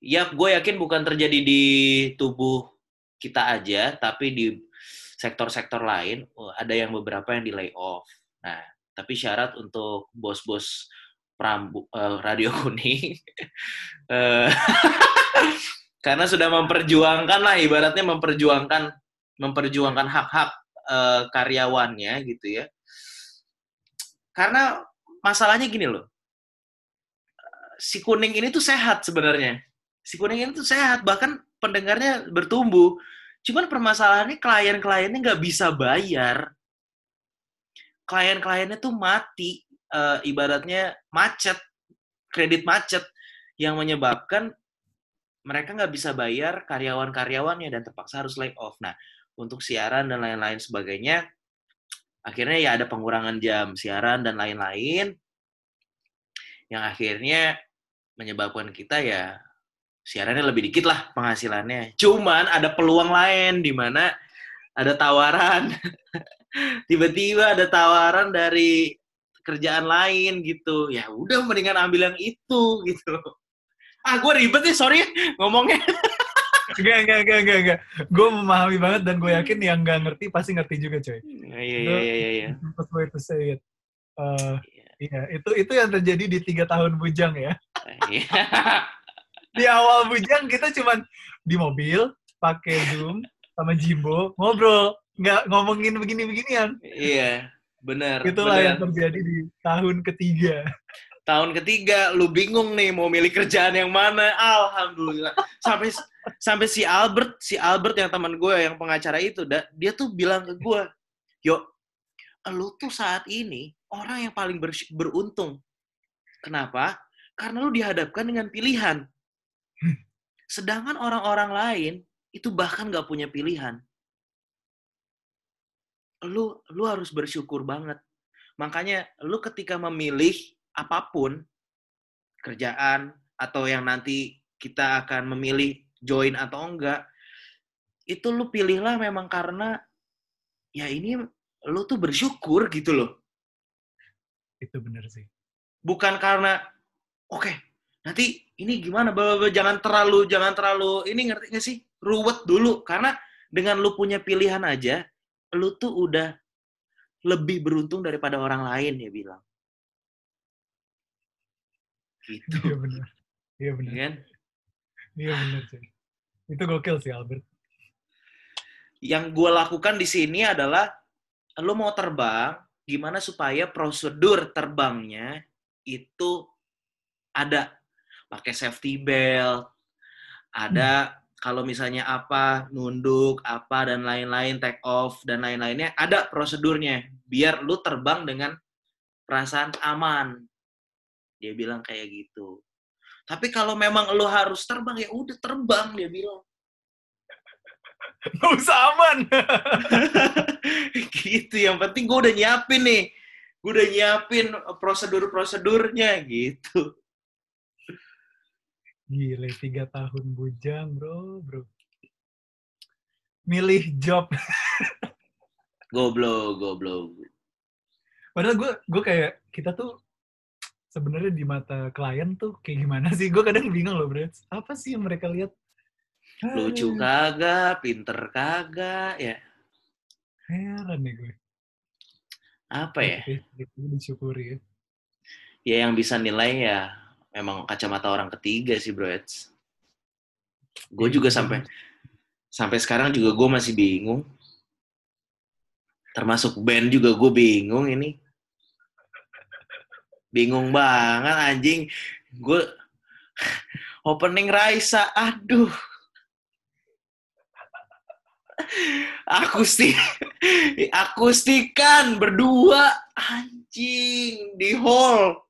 ya gue yakin bukan terjadi di tubuh kita aja, tapi di sektor-sektor lain oh, ada yang beberapa yang di layoff. Nah, tapi syarat untuk bos-bos Prambu, eh, radio kuning [LAUGHS] eh, [LAUGHS] karena sudah memperjuangkan lah ibaratnya memperjuangkan memperjuangkan hak-hak eh, karyawannya gitu ya. Karena masalahnya gini loh. Si kuning ini tuh sehat sebenarnya. Si kuning ini tuh sehat, bahkan pendengarnya bertumbuh. Cuman permasalahannya klien-kliennya nggak bisa bayar. Klien-kliennya tuh mati, eh, ibaratnya macet, kredit macet, yang menyebabkan mereka nggak bisa bayar karyawan-karyawannya dan terpaksa harus lay off. Nah, untuk siaran dan lain-lain sebagainya, akhirnya ya ada pengurangan jam siaran dan lain-lain yang akhirnya menyebabkan kita ya siarannya lebih dikit lah penghasilannya. Cuman ada peluang lain di mana ada tawaran. [LAUGHS] Tiba-tiba ada tawaran dari kerjaan lain gitu. Ya udah mendingan ambil yang itu gitu. Ah, gue ribet nih, sorry ya ngomongnya. [LAUGHS] Enggak, enggak, enggak, enggak, enggak. Gue memahami banget dan gue yakin yang nggak ngerti pasti ngerti juga, coy. Iya, iya, iya, iya, iya. [LAUGHS] Way to say it. Eh, Iya, itu itu yang terjadi di tiga tahun bujang ya. Iya. [LAUGHS] Di awal bujang kita cuman di mobil, pakai Zoom, sama Jimbo, ngobrol. Nggak ngomongin begini-beginian. Iya, benar. Itulah benar. yang terjadi di tahun ketiga. Tahun ketiga lu bingung nih mau milih kerjaan yang mana. Alhamdulillah. Sampai sampai si Albert si Albert yang teman gue yang pengacara itu da, dia tuh bilang ke gue yo lu tuh saat ini orang yang paling ber, beruntung. Kenapa? Karena lu dihadapkan dengan pilihan. Sedangkan orang-orang lain itu bahkan gak punya pilihan. Lu lu harus bersyukur banget. Makanya lu ketika memilih apa pun kerjaan atau yang nanti kita akan memilih join atau enggak itu lu pilihlah memang karena ya ini lu tuh bersyukur gitu loh. Itu bener sih. Bukan karena oke okay, nanti ini gimana jangan terlalu jangan terlalu ini ngerti gak sih? Ruwet dulu karena dengan lu punya pilihan aja lu tuh udah lebih beruntung daripada orang lain ya bilang Gitu. Iya benar. Iya benar. Kan? Iya benar sih. Itu gokil sih Albert. Yang gue lakukan di sini adalah lo mau terbang, gimana supaya prosedur terbangnya itu ada pakai safety belt, ada hmm. kalau misalnya apa nunduk apa dan lain-lain take off dan lain-lainnya ada prosedurnya biar lu terbang dengan perasaan aman dia bilang kayak gitu. Tapi kalau memang lo harus terbang, ya udah terbang, dia bilang. [LAUGHS] Gak usah aman. [LAUGHS] gitu, yang penting gue udah nyiapin nih. Gue udah nyiapin prosedur-prosedurnya, gitu. Gile, tiga tahun bujang, bro, bro. Milih job. [LAUGHS] goblok, goblok. Padahal gue, gue kayak, kita tuh sebenarnya di mata klien tuh kayak gimana sih? Gue kadang bingung loh, bro. Apa sih yang mereka lihat? Lucu kagak, pinter kagak, ya. Heran nih gue. Apa ya? Itu disyukuri ya. Ya yang bisa nilai ya memang kacamata orang ketiga sih, bro. Gue iya, juga sampai sampai sekarang juga gue masih bingung. Termasuk band juga gue bingung ini Bingung banget anjing. Gue [LAUGHS] opening Raisa, aduh. Akustik, [LAUGHS] akustikan berdua anjing di hall.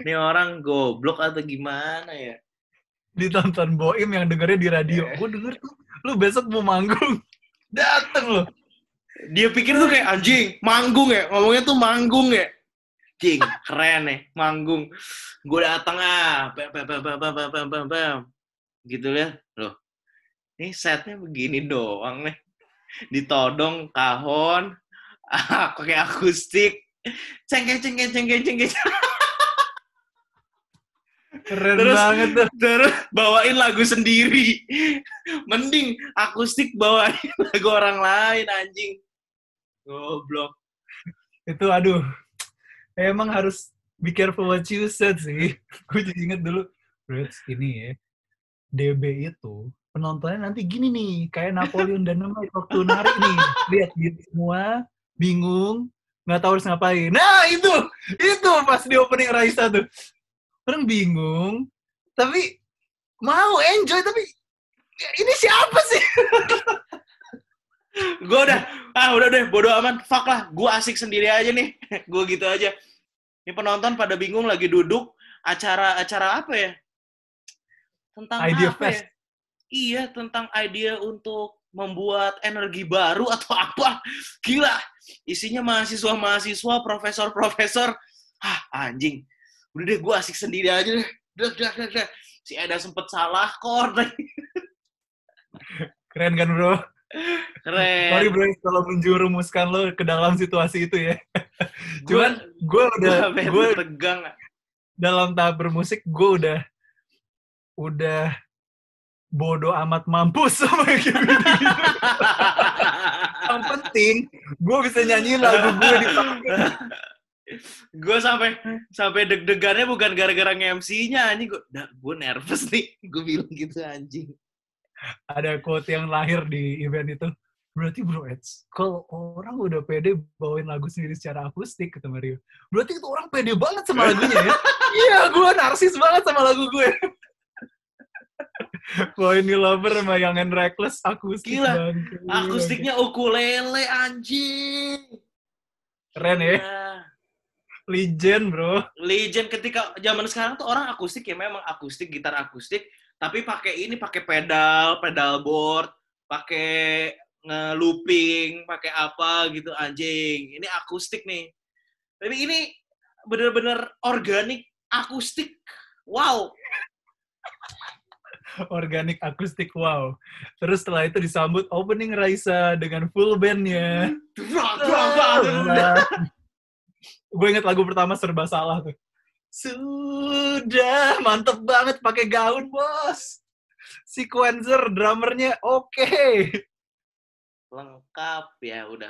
Ini orang goblok atau gimana ya? Ditonton Boim yang dengernya di radio. Yeah. Gue denger tuh, lu besok mau manggung. [LAUGHS] Dateng lo. Dia pikir tuh kayak anjing, manggung ya. Ngomongnya tuh manggung ya. Cing, keren nih, manggung. Gue datang ah, bam, bam, bam, bam, bam, bam, bam, bam. Gitu ya. Loh, ini setnya begini doang nih. Ditodong kahon, pakai akustik, cengkeh, cengkeh, cengkeh, cengkeh. Keren terus, banget tuh. Terus bawain lagu sendiri. Mending akustik bawain [LAUGHS] lagu orang lain, anjing. Goblok. Itu aduh, emang harus be careful what you said sih. [LAUGHS] Gue jadi inget dulu, Reds ini ya, DB itu penontonnya nanti gini nih, kayak Napoleon Dynamite waktu [LAUGHS] narik nih. Lihat gitu semua, bingung, nggak tahu harus ngapain. Nah itu, itu pas di opening Raisa tuh. Orang bingung, tapi mau enjoy, tapi ini siapa sih? [LAUGHS] gue udah, ah udah deh, bodo aman, fuck lah, gue asik sendiri aja nih, gue gitu aja. Ini penonton pada bingung lagi duduk acara-acara apa ya? Tentang idea apa fest. ya? Iya, tentang ide untuk membuat energi baru atau apa. Gila. Isinya mahasiswa-mahasiswa, profesor-profesor. Ah, anjing. Udah deh, gue asik sendiri aja deh. Udah, udah, udah. Si Eda sempet salah chord. Keren kan, bro? Keren. Sorry bro, kalau menjurumuskan lo ke dalam situasi itu ya. Cuman gue udah, gue tegang. Dalam tahap bermusik, gue udah, udah bodoh amat mampus [LAUGHS] sama gitu. Yang penting, gue bisa nyanyi lagu gue di gue sampai sampai deg-degannya bukan gara-gara nge-MC-nya anjing gue gue nervous nih gue bilang gitu anjing ada quote yang lahir di event itu berarti bro Eds, kalau orang udah pede bawain lagu sendiri secara akustik kata Mario, berarti itu orang pede banget sama lagunya ya. [LAUGHS] Iya, gue narsis banget sama lagu gue. [LAUGHS] Boy New Lover sama Young and Reckless akustik Gila, bangke. Akustiknya ukulele anjing. Keren ya, Iya. legend bro. Legend ketika zaman sekarang tuh orang akustik ya memang akustik, gitar akustik, tapi pakai ini pakai pedal, pedal board, pakai nge-looping, pakai apa gitu anjing. Ini akustik nih. Tapi ini bener-bener organik akustik. Wow. [LAUGHS] Organik akustik, wow. Terus setelah itu disambut opening Raisa dengan full bandnya. gue inget lagu pertama serba salah tuh. Sudah mantep banget pakai gaun bos. Sequencer drummernya oke. lengkap ya udah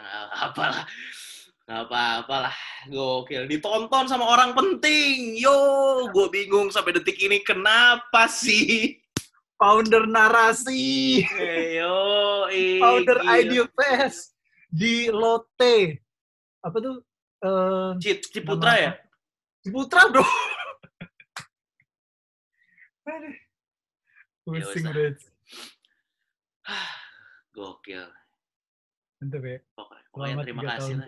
nggak apa-apa lah gokil ditonton sama orang penting yo gue bingung sampai detik ini kenapa sih Founder narasi, yo eh, founder gila. Idea Fest di Lotte. Apa tuh? Eh, Cip Ciputra ya Ciputra bro. Aduh. Pusing Ya, bro. gokil Mantap ya. pokoknya, terima kasih lah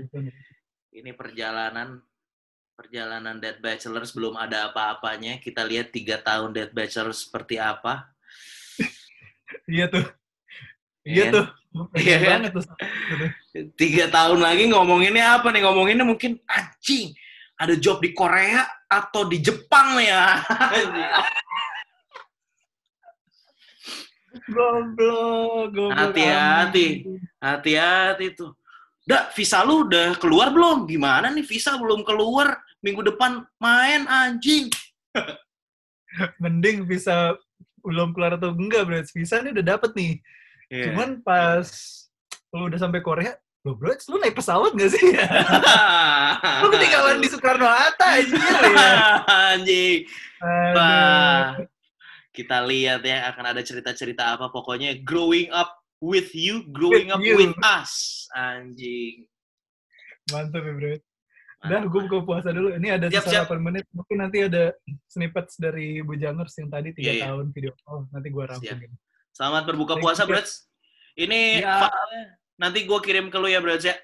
ini perjalanan perjalanan Dead Bachelors belum ada apa-apanya kita lihat tiga tahun Dead Bachelors seperti apa Iya tuh. Iya Iya kan? tuh. Iya Iya kan? tuh. Tuh. tiga tahun lagi ngomonginnya apa nih? Ngomonginnya mungkin anjing ada job di Korea atau di Jepang ya. [LAUGHS] Goblok, goblok. Hati-hati. Hati-hati tuh. Dak, visa lu udah keluar belum? Gimana nih visa belum keluar? Minggu depan main anjing. [LAUGHS] Mending bisa belum keluar atau enggak, bro. Visa nih udah dapet nih. Iya. Cuman pas lu udah sampai Korea, lo bro, lu naik pesawat gak sih? [LAUGHS] lu ketinggalan di Soekarno Hatta, anjir ya. [LAUGHS] anjing. Aduh. Wah. Kita lihat ya akan ada cerita-cerita apa pokoknya growing up with you, growing With up you. with us. Anjing. Mantap ya, bro. Udah, gue buka puasa dulu. Ini ada Siap, sisa siap. 8 menit. Mungkin nanti ada snippets dari Bu Jangers yang tadi 3 Iya, iya. tahun video call. Nanti gue rangkumin. Selamat berbuka puasa. Brats. Ini Ya. Nanti gue kirim ke lu ya, Brats ya.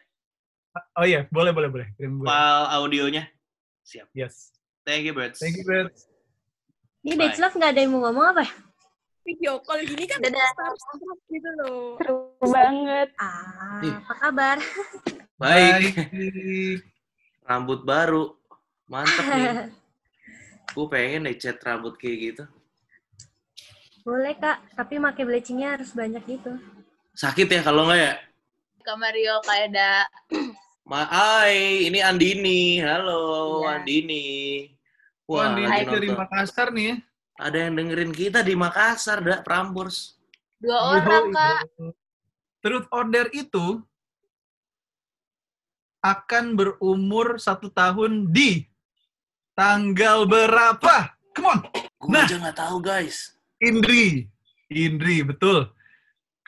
Oh iya, boleh, boleh, boleh. Kirim gue. File audionya. Siap. Yes. Thank you, Brats. Thank you, bro. Ini Bye. Dance Love nggak ada yang mau ngomong apa? video call gini kan Dadah. starstruck gitu loh. Seru banget. Ah, Ih. apa kabar? Baik. Baik. Rambut baru. Mantap nih. [LAUGHS] Gue pengen deh cat rambut kayak gitu. Boleh kak, tapi pakai bleachingnya harus banyak gitu. Sakit ya kalau nggak ya? Kak Mario kayak ada [CLEARS THROAT] Ma Hai, ini Andini. Halo, Iya. Andini. Wah, Wah, ini lagi dari nonton. Makassar nih ya. Ada yang dengerin kita di Makassar, dak Prambors. dua orang kak. Truth Order itu akan berumur satu tahun di tanggal berapa? Come on, Gue Nah. aja nggak tahu, guys. Indri. Indri, betul.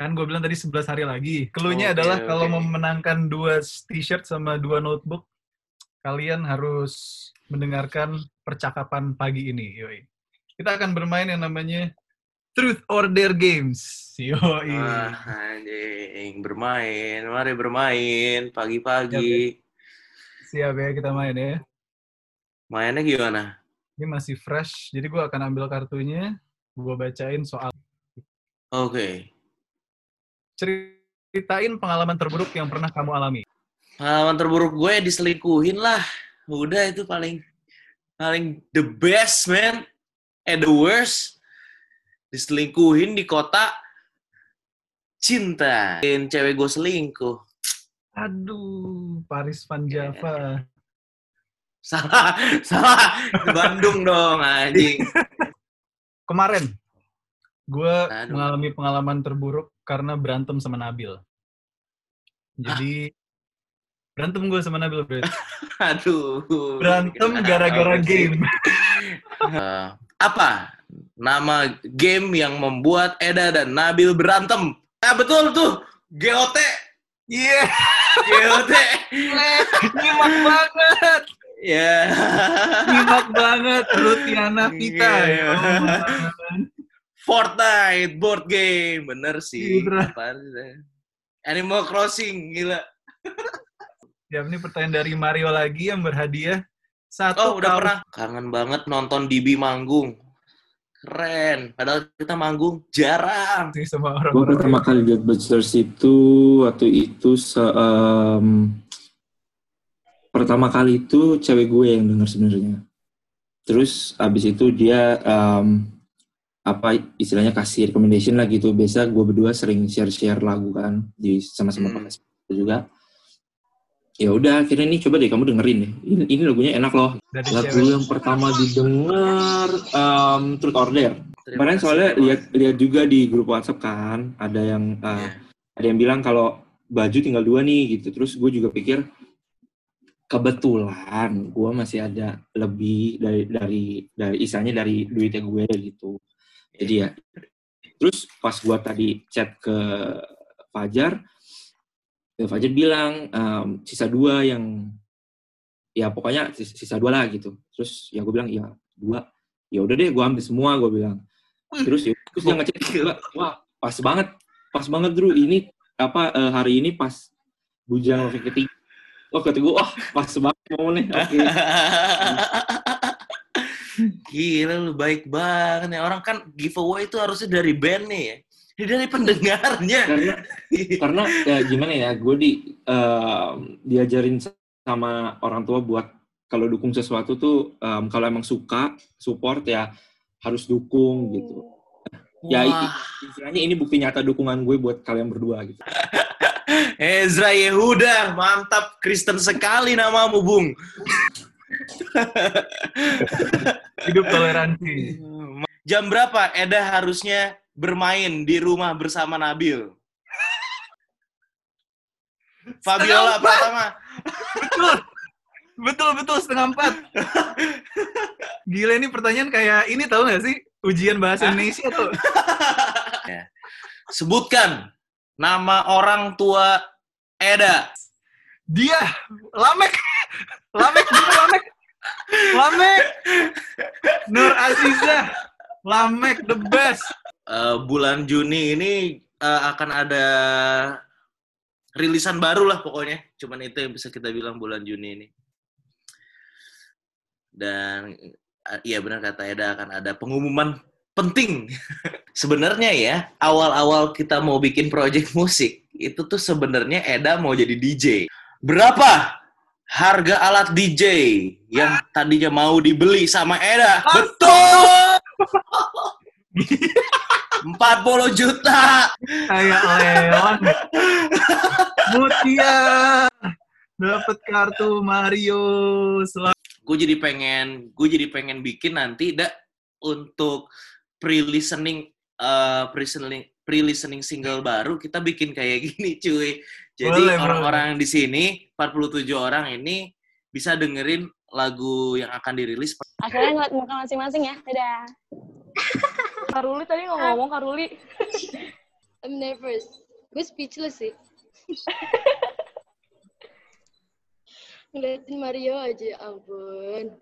Kan gue bilang tadi 11 hari lagi. Keluhnya Oke, adalah oke. kalau memenangkan dua t-shirt sama dua notebook, kalian harus mendengarkan percakapan pagi ini. Yoi. Kita akan bermain yang namanya Truth or Dare Games. Yoi. Wah, anjing. Bermain. Mari bermain. Pagi-pagi. Siap ya kita main ya. Mainnya gimana? Ini masih fresh, jadi gue akan ambil kartunya, gue bacain soal. Oke. Ceritain pengalaman terburuk yang pernah kamu alami. Pengalaman terburuk gue ya diselingkuhin lah. Udah itu paling paling the best, man. And the worst. Diselingkuhin di kota cinta. Dan cewek gue selingkuh. Aduh, Paris Van Java. Salah, salah. Di Bandung dong, anjing. Kemarin, gue mengalami pengalaman terburuk karena berantem sama Nabil. Jadi, [LAUGHS] berantem gue sama Nabil, bro. [LAUGHS] Aduh. Berantem gara-gara game. [LAUGHS] Eh, apa nama game yang membuat Eda dan Nabil berantem? Ah betul tuh, GOT Iya, GOT. nyimak banget. Ya. Nyimak banget Lutiana Vita. Ya ampun. Fortnite board game, bener sih. Apaan sih? Animal Crossing, gila. Ya, ini pertanyaan dari Mario lagi yang berhadiah satu Oh, udah pernah. Kangen banget nonton DB manggung. Keren. Padahal kita manggung jarang. sih sama Gue orang-orang. pertama kali lihat Bachelors itu waktu itu se em, pertama kali itu cewek gue yang denger sebenarnya. Terus abis itu dia em, apa istilahnya kasih recommendation lah gitu. Biasa gue berdua sering share-share lagu kan di sama-sama Hmm. pakai juga. Ya udah akhirnya nih coba deh kamu dengerin deh. Ini, ini lagunya enak loh. Dari Lagu yang pertama didengar em, Truth Order. Kemarin soalnya lihat lihat juga di grup WhatsApp kan, ada yang uh, Iya. ada yang bilang kalau baju tinggal dua nih gitu. Terus gue juga pikir kebetulan gue masih ada lebih dari dari dari isanya dari duitnya gue gitu. Jadi ya. Terus pas gue tadi chat ke Fajar, ya Fajar bilang um, sisa dua yang ya pokoknya sis- sisa dua lah gitu. Terus ya gue bilang ya dua. Ya udah deh, gue ambil semua gue bilang. Terus ya, terus dia ngecek wah pas banget, pas banget Drew ini apa eh, hari ini pas bujang ketiga. Oh kata gue, wah pas banget momennya. Oke. [LAUGHS] Gila lu baik banget ya. Orang kan giveaway itu harusnya dari band nih ya. Dari pendengarnya. Karena karena ya gimana ya, gue di em, diajarin sama orang tua buat kalau dukung sesuatu tuh em, kalau emang suka support ya harus dukung gitu. Ya Wah, istilahnya ini bukti nyata dukungan gue buat kalian berdua gitu. [LAUGHS] Ezra Yehuda, mantap Kristen sekali namamu, Bung. [LAUGHS] Hidup toleransi. Jam berapa Eda harusnya bermain di rumah bersama Nabil? [LAUGHS] Fabiola pertama. Betul. Betul, betul. Setengah empat. [LAUGHS] Gila ini pertanyaan kayak ini tahu nggak sih? Ujian bahasa Indonesia tuh. Sebutkan nama orang tua Eda. Dia. Lamek. Lamek. Bener Lamek. Lamek. Nur Aziza. Lamek the best. Eh, bulan Juni ini eh, akan ada rilisan baru lah pokoknya. Cuman itu yang bisa kita bilang bulan Juni ini. Dan eh, iya benar kata Eda akan ada pengumuman penting. [LAUGHS] sebenarnya ya, awal-awal kita mau bikin project musik, itu tuh sebenarnya Eda mau jadi DJ. Berapa harga alat DJ yang tadinya mau dibeli sama Eda? Betul! [LAUGHS] 40 juta. Kayak Leon. Mutia. Dapat kartu Mario. Selamat. Gue jadi pengen, gue jadi pengen bikin nanti dak untuk pre-listening, eh, pre-listening, pre-listening single baru kita bikin kayak gini, cuy. Jadi orang-orang di sini, 47 orang ini bisa dengerin lagu yang akan dirilis. Akhirnya ngeliat muka masing-masing ya. Dadah. [LAUGHS] Karuli tadi nggak ngomong Karuli. [LAUGHS] I'm nervous. Gue speechless sih. [LAUGHS] Ngeliatin Mario aja, ampun.